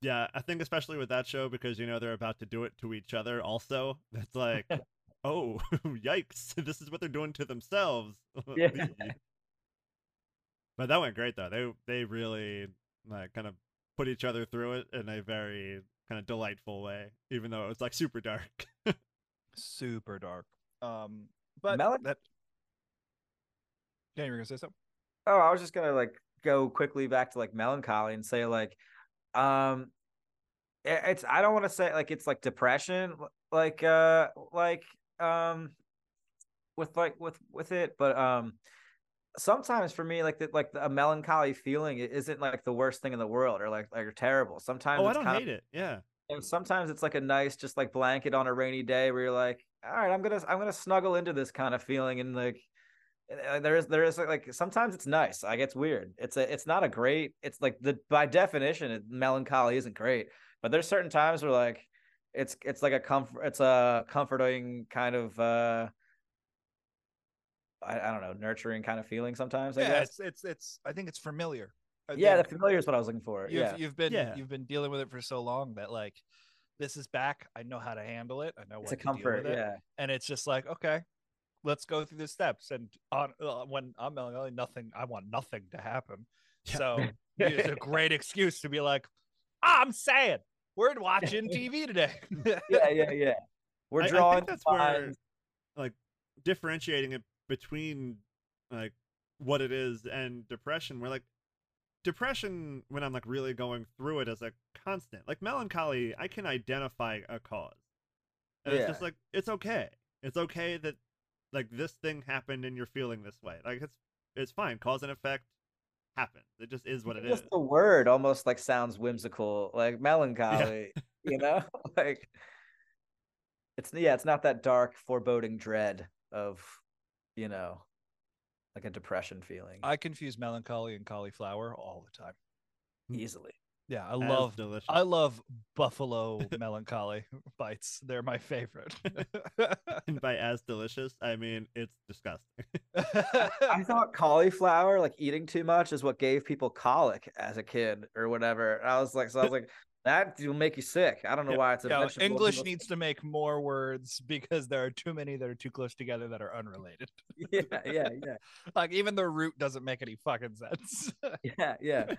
S3: Yeah, I think especially with that show because you know they're about to do it to each other also. That's like oh, yikes. This is what they're doing to themselves.
S5: Yeah.
S3: but that went great though. They they really like kind of put each other through it in a very kind of delightful way, even though it was like super dark.
S4: Super dark. Um, but
S5: Melon-
S4: that. Yeah, you were gonna say something.
S5: Oh, I was just gonna like go quickly back to like melancholy and say like, um, i- it's I don't want to say like it's like depression, like uh, like um, with like with with it, but um, sometimes for me like the, like the, a melancholy feeling isn't like the worst thing in the world or like like terrible. Sometimes
S3: oh, I don't
S5: kind
S3: hate it. Yeah.
S5: and sometimes it's like a nice just like blanket on a rainy day where you're like, all right, I'm gonna I'm gonna snuggle into this kind of feeling and like uh, there is there is like sometimes it's nice like it's weird it's a it's not a great it's like the by definition it, melancholy isn't great but there's certain times where like it's it's like a comfort it's a comforting kind of uh I, I don't know nurturing kind of feeling sometimes I
S4: yeah,
S5: guess
S4: it's it's it's. I think it's familiar. I
S5: yeah the familiar is what I was looking for
S4: You've,
S5: yeah
S4: you've been
S3: Yeah.
S4: you've been dealing with it for so long that like this is back. I know how to handle it. I know
S5: it's
S4: what
S5: a
S4: to deal
S5: comfort
S4: with it.
S5: yeah
S4: and it's just like okay let's go through the steps and on uh, when i'm melancholy nothing i want nothing to happen
S3: Yeah.
S4: so it's a great excuse to be like i'm sad we're watching tv today
S5: yeah yeah yeah we're
S3: I- I,
S5: drawing
S3: think that's where like differentiating it between like what it is and depression where like depression when i'm like really going through it as a constant. Like melancholy i can identify a cause and it's just like it's okay. It's okay that like this thing happened and you're feeling this way. Like it's it's fine. Cause and effect happens. It just is what it is.
S5: just the word almost like sounds whimsical like melancholy you know? Like it's yeah it's not that dark foreboding dread of you know like a depression feeling.
S4: I confuse melancholy and cauliflower all the time.
S5: Easily.
S4: Yeah i
S3: As
S4: love
S3: delicious.
S4: I love buffalo melancholy bites. They're my favorite.
S3: And by as delicious i mean it's disgusting.
S5: I thought cauliflower like eating too much is what gave people colic as a kid or whatever. I was like so i was like that will make you sick i don't know
S3: Yeah.
S5: why it's a
S4: Yo,
S5: vegetable
S4: English
S5: people-
S4: needs to make more words because there are too many that are too close together that are unrelated.
S5: yeah yeah yeah
S4: like even the root doesn't make any fucking sense.
S5: yeah yeah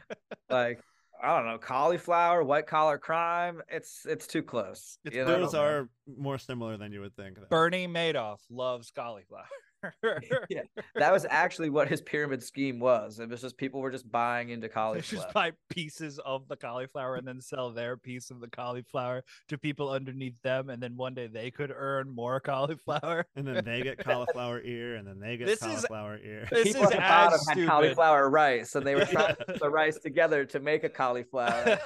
S5: like I don't know, cauliflower, white collar crime. It's it's too close.
S4: It's
S5: you know?
S3: Those are more similar than you would think. though.
S4: Bernie Madoff loves cauliflower.
S5: Yeah, that was actually what his pyramid scheme was. It was just people were just buying into
S4: They
S5: cauliflower.
S4: just buy pieces of the cauliflower and then sell their piece of the cauliflower to people underneath them, and then one day they could earn more cauliflower.
S3: And then they get cauliflower ear, and then they get
S4: This is-
S3: cauliflower ear.
S4: This
S5: people
S4: is
S5: at the bottom
S4: as
S5: had cauliflower rice, and they were trying to put the rice together to make a cauliflower.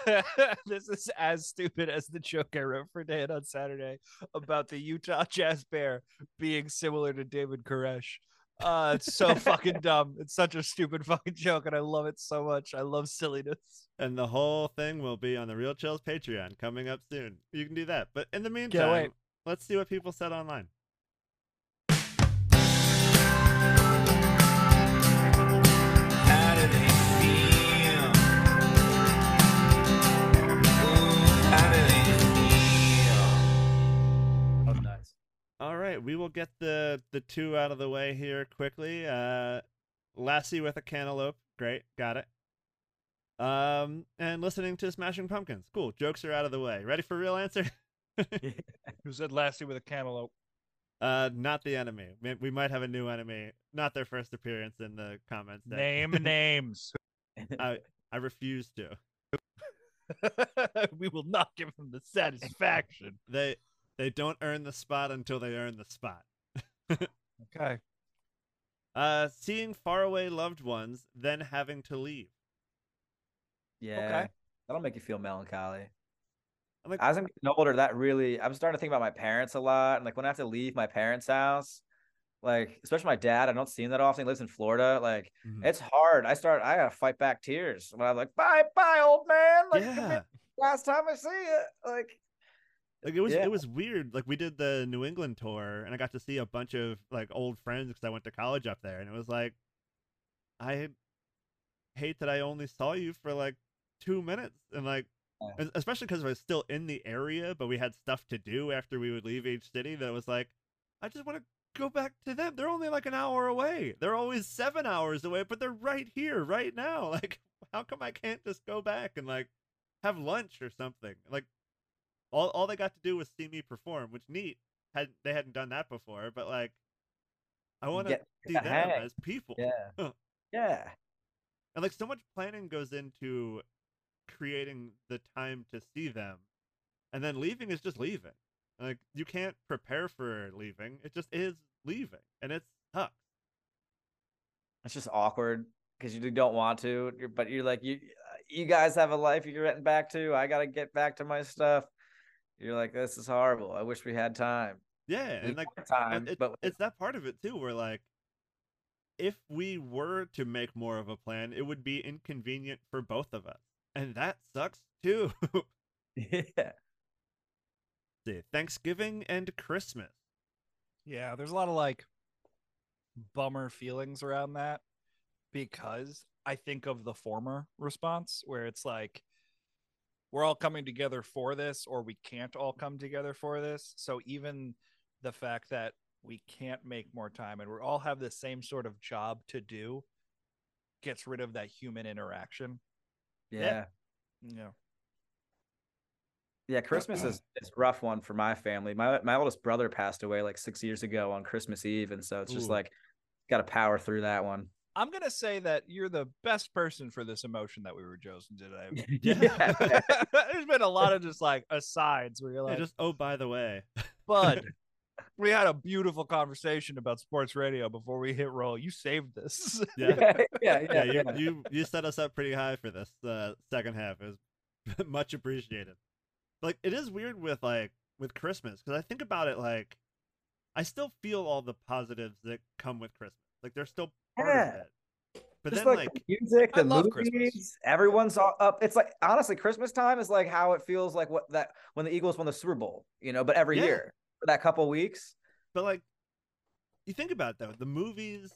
S4: this is as stupid as the joke I wrote for Dan on Saturday about the Utah Jazz Bear being similar to David Koresh. Uh, it's so fucking dumb. It's such a stupid fucking joke, and I love it so much. I love silliness.
S3: And the whole thing will be on the Real Chills Patreon coming up soon. You can do that. But in the meantime, let's see what people said online. All right, we will get the the two out of the way here quickly. Uh, Lassie with a cantaloupe, great, got it. Um, and listening to Smashing Pumpkins, cool. Jokes are out of the way. Ready for real answer?
S4: Who said Lassie with a cantaloupe?
S3: Uh, not the enemy. We- might have a new enemy. Not their first appearance in the comments. section.
S4: Name names.
S3: I I refuse to.
S4: we will not give them the satisfaction.
S3: They they don't earn the spot until they earn the spot.
S4: Okay.
S3: Uh, seeing faraway loved ones, then having to leave.
S5: Yeah. Okay. That'll make you feel melancholy.
S3: I'm like,
S5: As I'm getting older, that really I'm starting to think about my parents a lot. And like when I have to leave my parents' house, like especially my dad, I don't see him that often. He lives in Florida. Like
S3: Mhm.
S5: it's hard. I start I gotta fight back tears when I'm like, bye, bye, old man. Like
S3: yeah.
S5: last time I see you. Like
S3: Like it was
S5: Yeah.
S3: it was weird. Like we did the New England tour and I got to see a bunch of like old friends because I went to college up there and it was like I hate that I only saw you for like two minutes and like
S5: Yeah.
S3: especially because I was still in the area but we had stuff to do after we would leave each city that was like I just want to go back to them. They're only like an hour away. They're always seven hours away, but they're right here, right now. Like how come I can't just go back and like have lunch or something? Like all all they got to do was see me perform, which neat. Had they hadn't done that before, but like I want to see
S5: the
S3: them
S5: hang.
S3: as people.
S5: yeah. Yeah.
S3: And like so much planning goes into creating the time to see them. And then leaving is just leaving. Like you can't prepare for leaving. It just is leaving. And it sucks.
S5: It's just awkward because you don't want to, but you're like you uh, you guys have a life you're getting back to. I gotta get back to my stuff. You're like, this is horrible. I wish we had time.
S3: Yeah.
S5: We
S3: And like
S5: time,
S3: it-
S5: but
S3: it's that part of it too where like if we were to make more of a plan it would be inconvenient for both of us and that sucks too
S5: yeah.
S3: See, thanksgiving and christmas
S4: Yeah, there's a lot of like bummer feelings around that because I think of the former response where it's like we're all coming together for this or we can't all come together for this. So even the fact that we can't make more time and we all have the same sort of job to do gets rid of that human interaction.
S5: Yeah.
S4: Yeah.
S5: Yeah, Christmas is is a rough one for my family. My my oldest brother passed away like six years ago on Christmas Eve, and so it's just
S3: Ooh.
S5: like got to power through that one.
S4: I'm going to say that you're the best person for this emotion that we were chosen today.
S3: Yeah.
S4: There's been a lot of just like asides where you're
S3: Yeah,
S4: like,
S3: just oh by the way
S4: Bud, we had a beautiful conversation about sports radio before we hit roll. You saved this.
S3: yeah
S5: yeah, yeah,
S3: yeah,
S5: yeah.
S3: you, you you set us up pretty high for this uh, second half it was much appreciated like it is weird with like with christmas because i think about it like i still feel all the positives that come with christmas like they're still part
S5: Yeah.
S3: of it but
S5: Just
S3: then
S5: like,
S3: like
S5: the music,
S4: I
S5: the
S4: love
S5: movies,
S4: Christmas.
S5: everyone's all up. It's like honestly, Christmas time is like how it feels like what that when the Eagles won the Super Bowl, you know. But every
S3: Yeah.
S5: year for that couple weeks,
S3: But like, you think about it though, the movies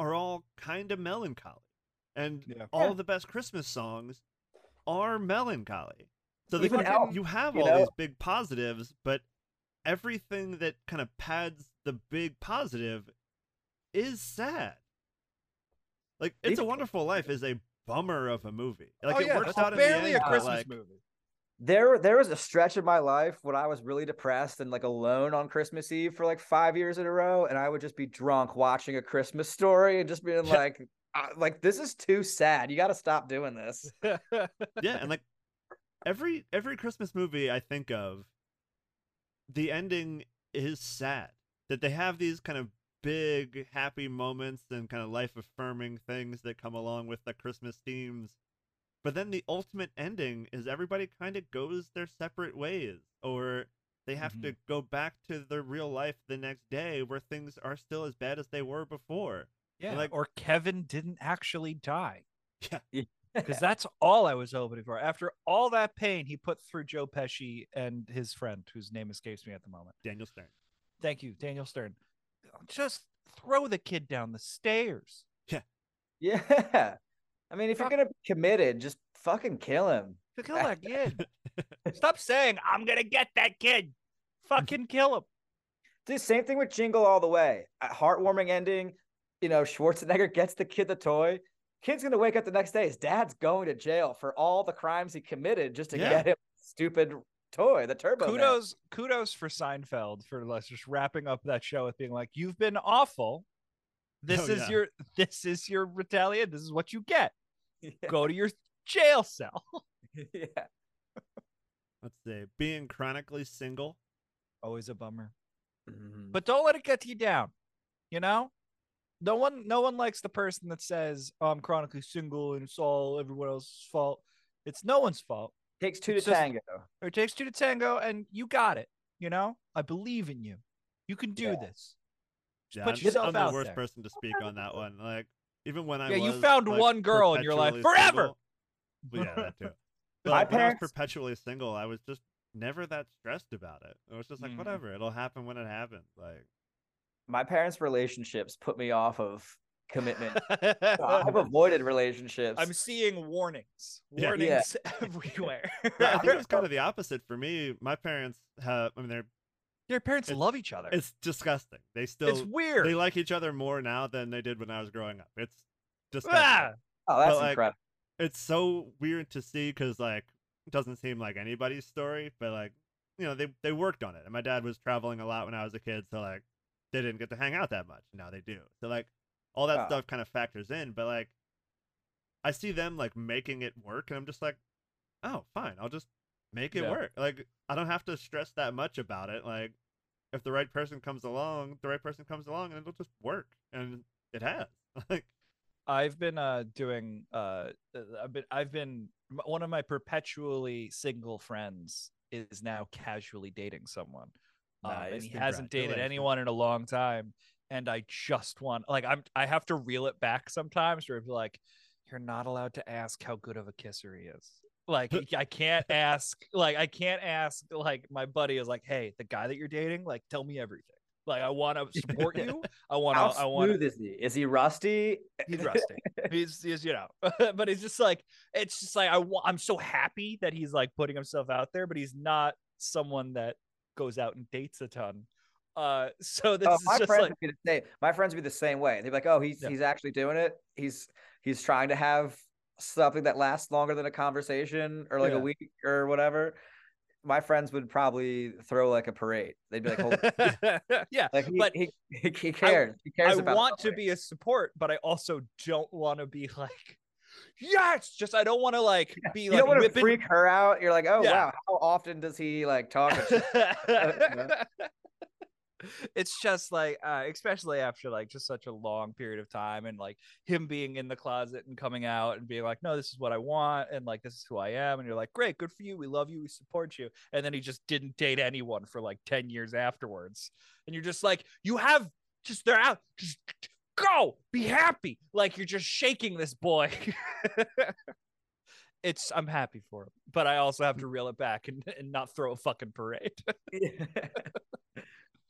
S3: are all kind of melancholy, and
S4: Yeah.
S3: all
S5: Yeah.
S3: the best Christmas songs are melancholy. So
S5: Even
S3: fucking-
S5: Elf,
S3: you have
S5: you
S3: all
S5: know?
S3: these big positives, but everything that kind of pads the big positive is sad. Like, "It's a
S5: Even-
S3: Wonderful Life" is a bummer of a movie. Like
S4: oh
S3: it
S4: yeah,
S3: works
S4: that's
S3: out in
S4: barely
S3: the end,
S4: a Christmas
S3: like,
S4: movie.
S5: There, there was a stretch of my life when I was really depressed and like alone on Christmas Eve for like five years in a row, and I would just be drunk watching a Christmas story and just being like, "Ah, like this is too sad. You got to stop doing this.
S3: yeah, and like every every Christmas movie I think of, the ending is sad. That they have these kind of big happy moments and kind of life affirming things that come along with the Christmas themes. But then the ultimate ending is everybody kind of goes their separate ways or they have to mm-hmm. go back to their real life the next day where things are still as bad as they were before.
S4: yeah,
S3: like-
S4: or Kevin didn't actually die.
S3: Yeah.
S4: because that's all I was hoping for. After all that pain he put through Joe Pesci and his friend, whose name escapes me at the moment.
S3: Daniel Stern.
S4: Thank you, Daniel Stern. Just throw the kid down the stairs.
S5: Yeah, Yeah. I mean, if you're gonna be committed, just fucking kill him.
S4: Kill that kid. Stop saying I'm gonna get that kid. Fucking kill him.
S5: The same thing with Jingle All the Way. A heartwarming ending. You know, Schwarzenegger gets the kid the toy. Kid's gonna wake up the next day. His dad's going to jail for all the crimes he committed just to
S3: Yeah.
S5: get him stupid toy, the Turbo. Man.
S4: kudos kudos for Seinfeld for like just wrapping up that show with being like, you've been awful. This
S3: Oh,
S4: is
S3: yeah.
S4: your this is your retaliation. This is what you get.
S5: Yeah.
S4: Go to your jail cell.
S5: yeah.
S3: Let's see. Being chronically single.
S4: Always a bummer.
S5: Mhm.
S4: But don't let it get you down. You know? No one no one likes the person that says, oh, I'm chronically single and it's all everyone else's fault. It's no one's fault.
S5: Takes two
S4: it's
S5: to
S4: just-
S5: tango.
S4: It takes two to tango, and you got it. You know? I believe in you. You can do
S5: Yeah.
S4: this. Just
S3: Yeah,
S4: put
S3: I'm,
S4: yourself
S3: I'm the
S4: out
S3: worst
S4: there.
S3: person to speak on that one. Like even when I
S4: Yeah, you found
S3: like,
S4: one girl in your life
S3: perpetually
S4: forever.
S3: single- yeah, that too. But
S5: My
S3: like, when I was
S5: parents-
S3: perpetually single, I was just never that stressed about it. It was just like
S4: Mhm.
S3: whatever, it'll happen when it happens. Like
S5: My parents' relationships put me off of commitment. I've avoided relationships.
S4: I'm seeing warnings.
S3: Yeah.
S5: Yeah.
S4: Warnings everywhere.
S3: yeah, I think it was kind of the opposite for me. My parents have, I mean, they're
S4: Your parents
S3: It's-
S4: love each other.
S3: it's disgusting. They still
S4: It's weird.
S3: they like each other more now than they did when I was growing up. It's disgusting.
S4: Ah!
S5: oh, that's
S3: but, like,
S5: incredible.
S3: it's so weird to see because like it doesn't seem like anybody's story, but like you know they they worked on it. And my dad was traveling a lot when I was a kid, so like they didn't get to hang out that much. Now they do. So like all that
S5: Ah.
S3: stuff kind of factors in. But like I see them like making it work, and I'm just like, oh, fine, I'll just make it
S4: Yeah.
S3: work. Like I don't have to stress that much about it. Like if the right person comes along, the right person comes along, and it'll just work, and it has. like
S4: I've been uh doing uh uh, I've been I've been one of my perpetually single friends is now casually dating someone. Um, and
S5: Nice.
S4: he hasn't dated anyone in a long time and I just want like I'm I have to reel it back sometimes where it's like you're not allowed to ask how good of a kisser he is. Like I can't ask like I can't ask like my buddy is like, "Hey, the guy that you're dating, like tell me everything." Like I want to support you. I want to I want
S5: smooth is he? Is he rusty?
S4: he's rusty. he's, he's you know, but it's just like it's just like I. I'm so happy that he's like putting himself out there, but he's not someone that goes out and dates a ton. Uh, so this
S5: Oh,
S4: is
S5: my
S4: just
S5: friends
S4: like
S5: would be the same. My friends would be the same way. They'd be like, "Oh, he's
S4: Yeah.
S5: he's actually doing it. He's he's trying to have something that lasts longer than a conversation or like
S4: Yeah.
S5: a week or whatever." My friends would probably throw like a parade. They'd be like, "Holy
S4: yeah.
S5: Like he,
S4: But
S5: he, he, he cares. he cares
S4: I want to be a support, but I also don't want to be like, yes. Just I don't want to like be
S5: You
S4: like
S5: don't want to freak her out. You're like, oh
S4: Yeah.
S5: wow, how often does he like talk? and shit?"
S4: it's just like uh, especially after like just such a long period of time and like him being in the closet and coming out and being like no this is what i want and like this is who i am and you're like great good for you we love you we support you and then he just didn't date anyone for like 10 years afterwards and you're just like you have just they're out just go be happy like you're just shaking this boy it's i'm happy for him but i also have to reel it back and, and not throw a fucking parade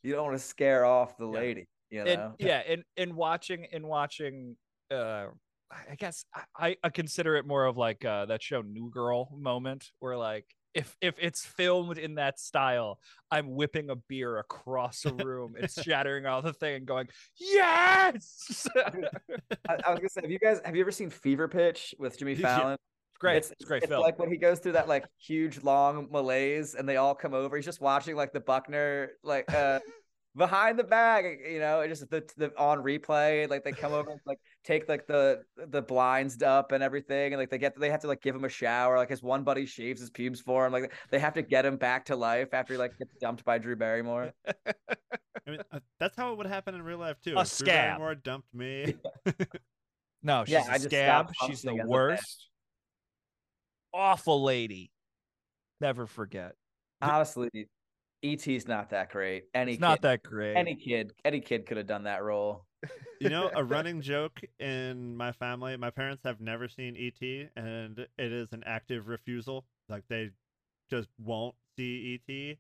S5: you don't want to scare off the
S4: Yeah.
S5: lady. You
S4: and
S5: know.
S4: yeah in in watching in watching uh i guess I, I consider it more of like uh that show new girl moment where like if if it's filmed in that style, I'm whipping a beer across a room and shattering all the thing and going, yes.
S5: I, I was gonna say, have you guys have you ever seen Fever Pitch with Jimmy
S3: Yeah.
S5: Fallon?
S4: great,
S5: It's,
S4: it's, great
S5: it's
S4: film.
S5: like when he goes through that like huge long malaise and they all come over. He's just watching like the Buckner like uh behind the bag, you know, and just the, the on replay. Like they come over and, like take like the the blinds up and everything, and like they get they have to like give him a shower. Like his one buddy shaves his pubes for him. Like they have to get him back to life after he like gets dumped by Drew Barrymore.
S3: I mean, uh, that's how it would happen in real life too.
S4: A
S3: If Drew
S4: scab.
S3: Barrymore dumped me.
S4: no, she's
S5: Yeah,
S4: a
S5: I
S4: scab. She's the
S5: functioning as
S4: worst. Awful lady. Never forget.
S5: Honestly, ET's not that great. Any
S4: It's not
S5: kid,
S4: that great.
S5: any kid, any kid could have done that role.
S3: you know, a running joke in my family. My parents have never seen ET, and it is an active refusal. Like they just won't see ET.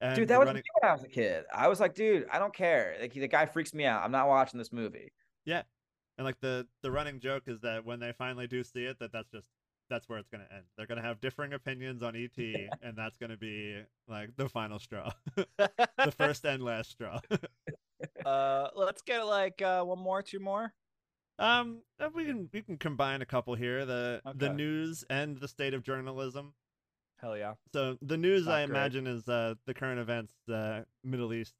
S3: And
S5: Dude, that was
S3: running,
S5: me when I was a kid. I was like, dude, I don't care. Like the guy freaks me out. I'm not watching this movie.
S3: yeah, and like the the running joke is that when they finally do see it, that that's just that's where it's gonna end. They're gonna have differing opinions on ET, and that's gonna be like the final straw, the first and last straw.
S4: uh, let's get like uh, one more, two more.
S3: Um, uh, we can we can combine a couple here. The the news and the state of journalism.
S4: Hell yeah.
S3: So the news,
S4: Not
S3: I
S4: great.
S3: imagine, is uh, the current events, uh, Middle East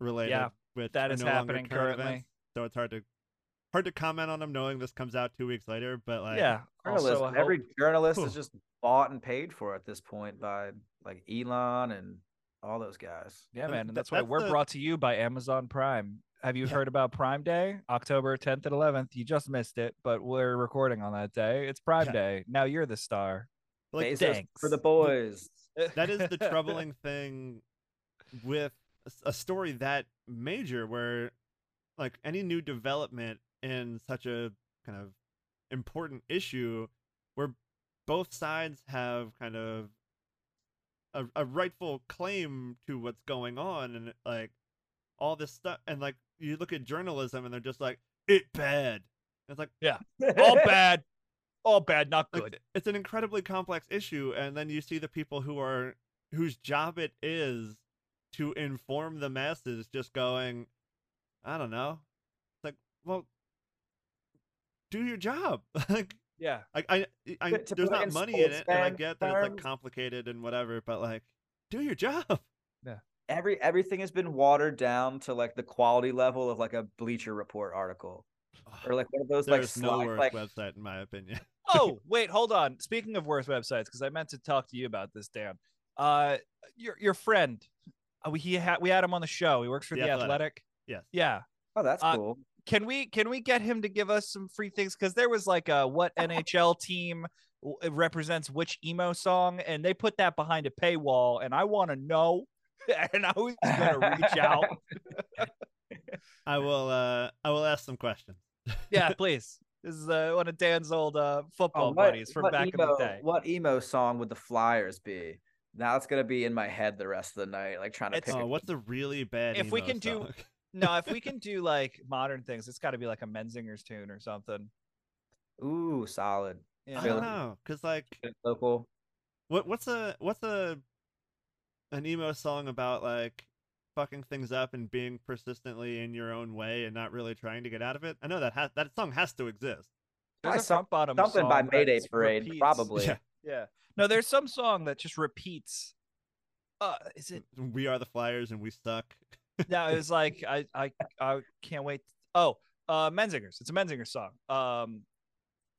S3: related,
S4: Yeah,
S3: which
S4: that is
S3: no
S4: happening currently.
S3: events, so it's hard to hard to comment on them knowing this comes out two weeks later. But like,
S4: yeah. Also,
S5: Journalism. Every
S4: hope-
S5: journalist
S3: Whew.
S5: is just bought and paid for at this point by like Elon and all those guys.
S4: Yeah, man.
S3: th-
S4: And that's why
S3: that's
S4: we're
S3: the-
S4: brought to you by Amazon Prime. Have you
S3: Yeah.
S4: heard about Prime Day? October 10th and 11th. You just missed it, but we're recording on that day. It's Prime
S3: Yeah.
S4: Day. Now you're the star.
S3: like
S5: Bezos for the boys.
S3: that is the troubling thing with a story that major where like any new development in such a kind of important issue where both sides have kind of a, a rightful claim to what's going on and like all this stuff and like you look at journalism and they're just like it bad it's like Yeah.
S4: All bad. All bad, not
S3: like,
S4: good.
S3: it's an incredibly complex issue and then you see the people who are whose job it is to inform the masses just going i don't know it's like well do your job like
S4: Yeah.
S3: I, I, I
S5: To- to
S3: there's not money in it, and I get that it's like complicated and whatever, but like, do your job.
S5: Yeah, every everything has been watered down to like the quality level of like a Bleacher Report article or like one of those like
S3: There's no
S5: slide,
S3: worse
S5: like
S3: website in my opinion.
S4: oh wait hold on speaking of worst websites because i meant to talk to you about this dan uh your your friend uh, we he had we had him on the show he works for
S3: The
S4: the,
S3: Athletic.
S4: athletic.
S3: Yes.
S4: yeah
S5: oh that's
S4: uh,
S5: cool.
S4: Can we can we get him to give us some free things because there was like a what nhl team w- represents which emo song and they put that behind a paywall and i want to know and i was gonna reach out
S3: I will, uh, I will ask some questions.
S4: yeah please this is uh, one of dan's old uh, football
S5: Oh, what-
S4: buddies from back
S5: emo,
S4: in the day
S5: What emo song would the Flyers be? Now it's gonna be in my head the rest of the night, like trying to
S4: It's-
S5: pick.
S3: Oh,
S5: a-
S3: what's a really bad?
S4: If we
S3: emo
S4: can do-
S3: song?
S4: No if we can do like modern things it's got to be like a Menzingers' tune or something
S5: Ooh, solid.
S4: you
S3: I don't know, cause like,
S5: Local.
S3: what, what's a, what's a, an emo song about like fucking things up and being persistently in your own way and not really trying to get out of it? I know that has that song has to exist.
S4: There's
S5: Probably
S4: a
S5: some-
S4: front bottom
S5: Something by Mayday Parade,
S4: repeats.
S5: probably.
S3: Yeah.
S4: Yeah. No, there's some song that just repeats. Uh, is it?
S3: We are the Flyers and we suck.
S4: No, it was like I I I can't wait. Oh, uh, Menzingers. It's a Menzingers song. Um,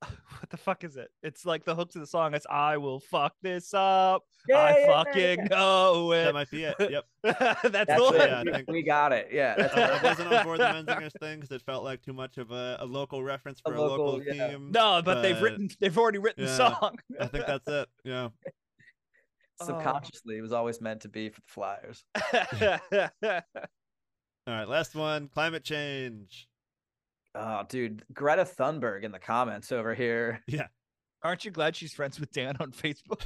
S4: what the fuck is it? It's like the hook to the song. It's I will fuck this up. I fucking know
S3: That might be it. Yep.
S4: That's,
S5: That's
S4: the
S5: it.
S4: one.
S3: Yeah,
S5: we, got it. Yeah. That's
S3: Uh, I
S5: it.
S3: wasn't on board the Menzingers thing because it felt like too much of a, a local reference for a local,
S5: local, yeah.
S3: team.
S4: No, but they've written. They've already written the song.
S3: I think that's it. Yeah. Oh.
S5: Subconsciously, it was always meant to be for the Flyers.
S3: All right. Last one. Climate change.
S5: Oh, dude, Greta Thunberg in the comments over here.
S3: Yeah.
S4: Aren't you glad she's friends with Dan on Facebook?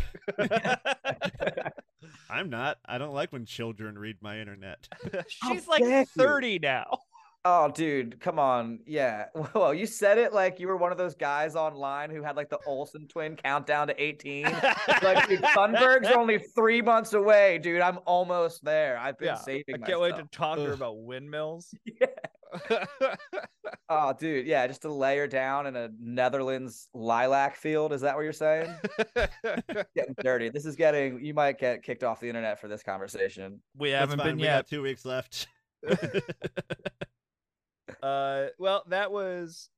S3: I'm not. I don't like when children read my internet.
S4: she's
S5: How
S4: like
S5: dare you.
S4: 30 now.
S5: Oh, dude, come on. Yeah. Well, you said it like you were one of those guys online who had like the Olsen twin countdown to 18. like, dude, Thunberg's only three months away, dude. I'm almost there. I've been
S4: Yeah,
S5: saving
S4: I can't wait to talk to her about windmills.
S5: Yeah. Oh, dude. Yeah. Just to layer down in a Netherlands lilac field. Is that what you're saying? getting dirty. This is getting, you might get kicked off the internet for this conversation.
S4: we haven't been
S3: we
S4: yet.
S3: got two weeks left.
S4: Uh, well, that was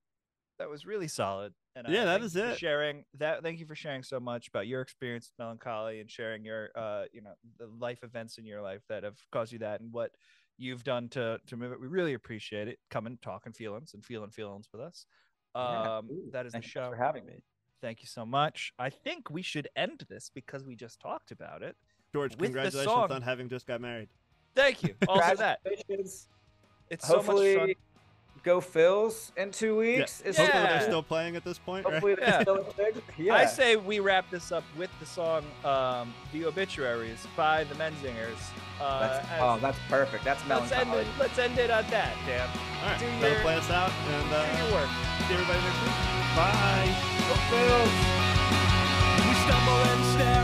S4: that was really solid. And
S3: Yeah,
S4: uh,
S3: that
S4: thank
S3: is
S4: you for
S3: it.
S4: Sharing that. Thank you for sharing so much about your experience with melancholy and sharing your, uh, you know, the life events in your life that have caused you that and what you've done to to move it. We really appreciate it. Coming, talking feelings and feeling feelings with us. Um,
S5: ooh,
S4: that is the show.
S5: for having me.
S4: Thank you so much. I think we should end this because we just talked about it.
S3: George,
S4: With
S3: congratulations on having just got married.
S4: Thank you. Also that
S5: Congratulations.
S4: it's so much fun.
S5: Hopefully, go Phils in two weeks. Is
S3: Hopefully
S4: Yeah.
S3: they're still playing at this point, right?
S5: Hopefully they're still a. Yeah.
S4: I say we wrap this up with the song um, "The Obituaries" by the Menzingers. Uh,
S5: That's,
S4: as-
S5: oh, that's perfect. That's melancholy.
S4: let's end it. Let's end it on that, Dan.
S3: All right,
S4: Do
S3: that'll
S4: your-
S3: play us out, and
S4: Do
S3: uh,
S4: your work.
S3: see everybody next week. Bye.
S5: Go Phils.
S7: We stumble and stare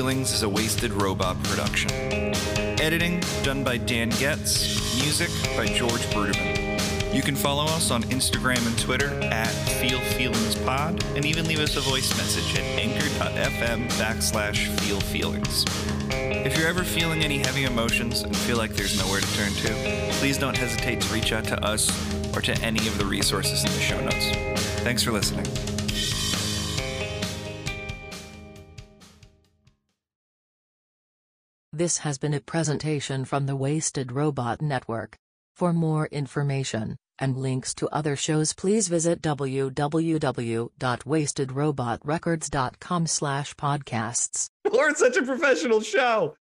S2: Feelings is a Wasted Robot production. Editing done by Dan Getz. Music by George Bruderman. You can follow us on Instagram and Twitter at Feel Feelings Pod, and even leave us a voice message at anchor.fm backslash Feel Feelings. If you're ever feeling any heavy emotions and feel like there's nowhere to turn to, please don't hesitate to reach out to us or to any of the resources in the show notes. Thanks for listening.
S8: This has been a presentation from the Wasted Robot Network. For more information and links to other shows, please visit www.wastedrobotrecords.com/podcasts.
S9: We're such a professional show.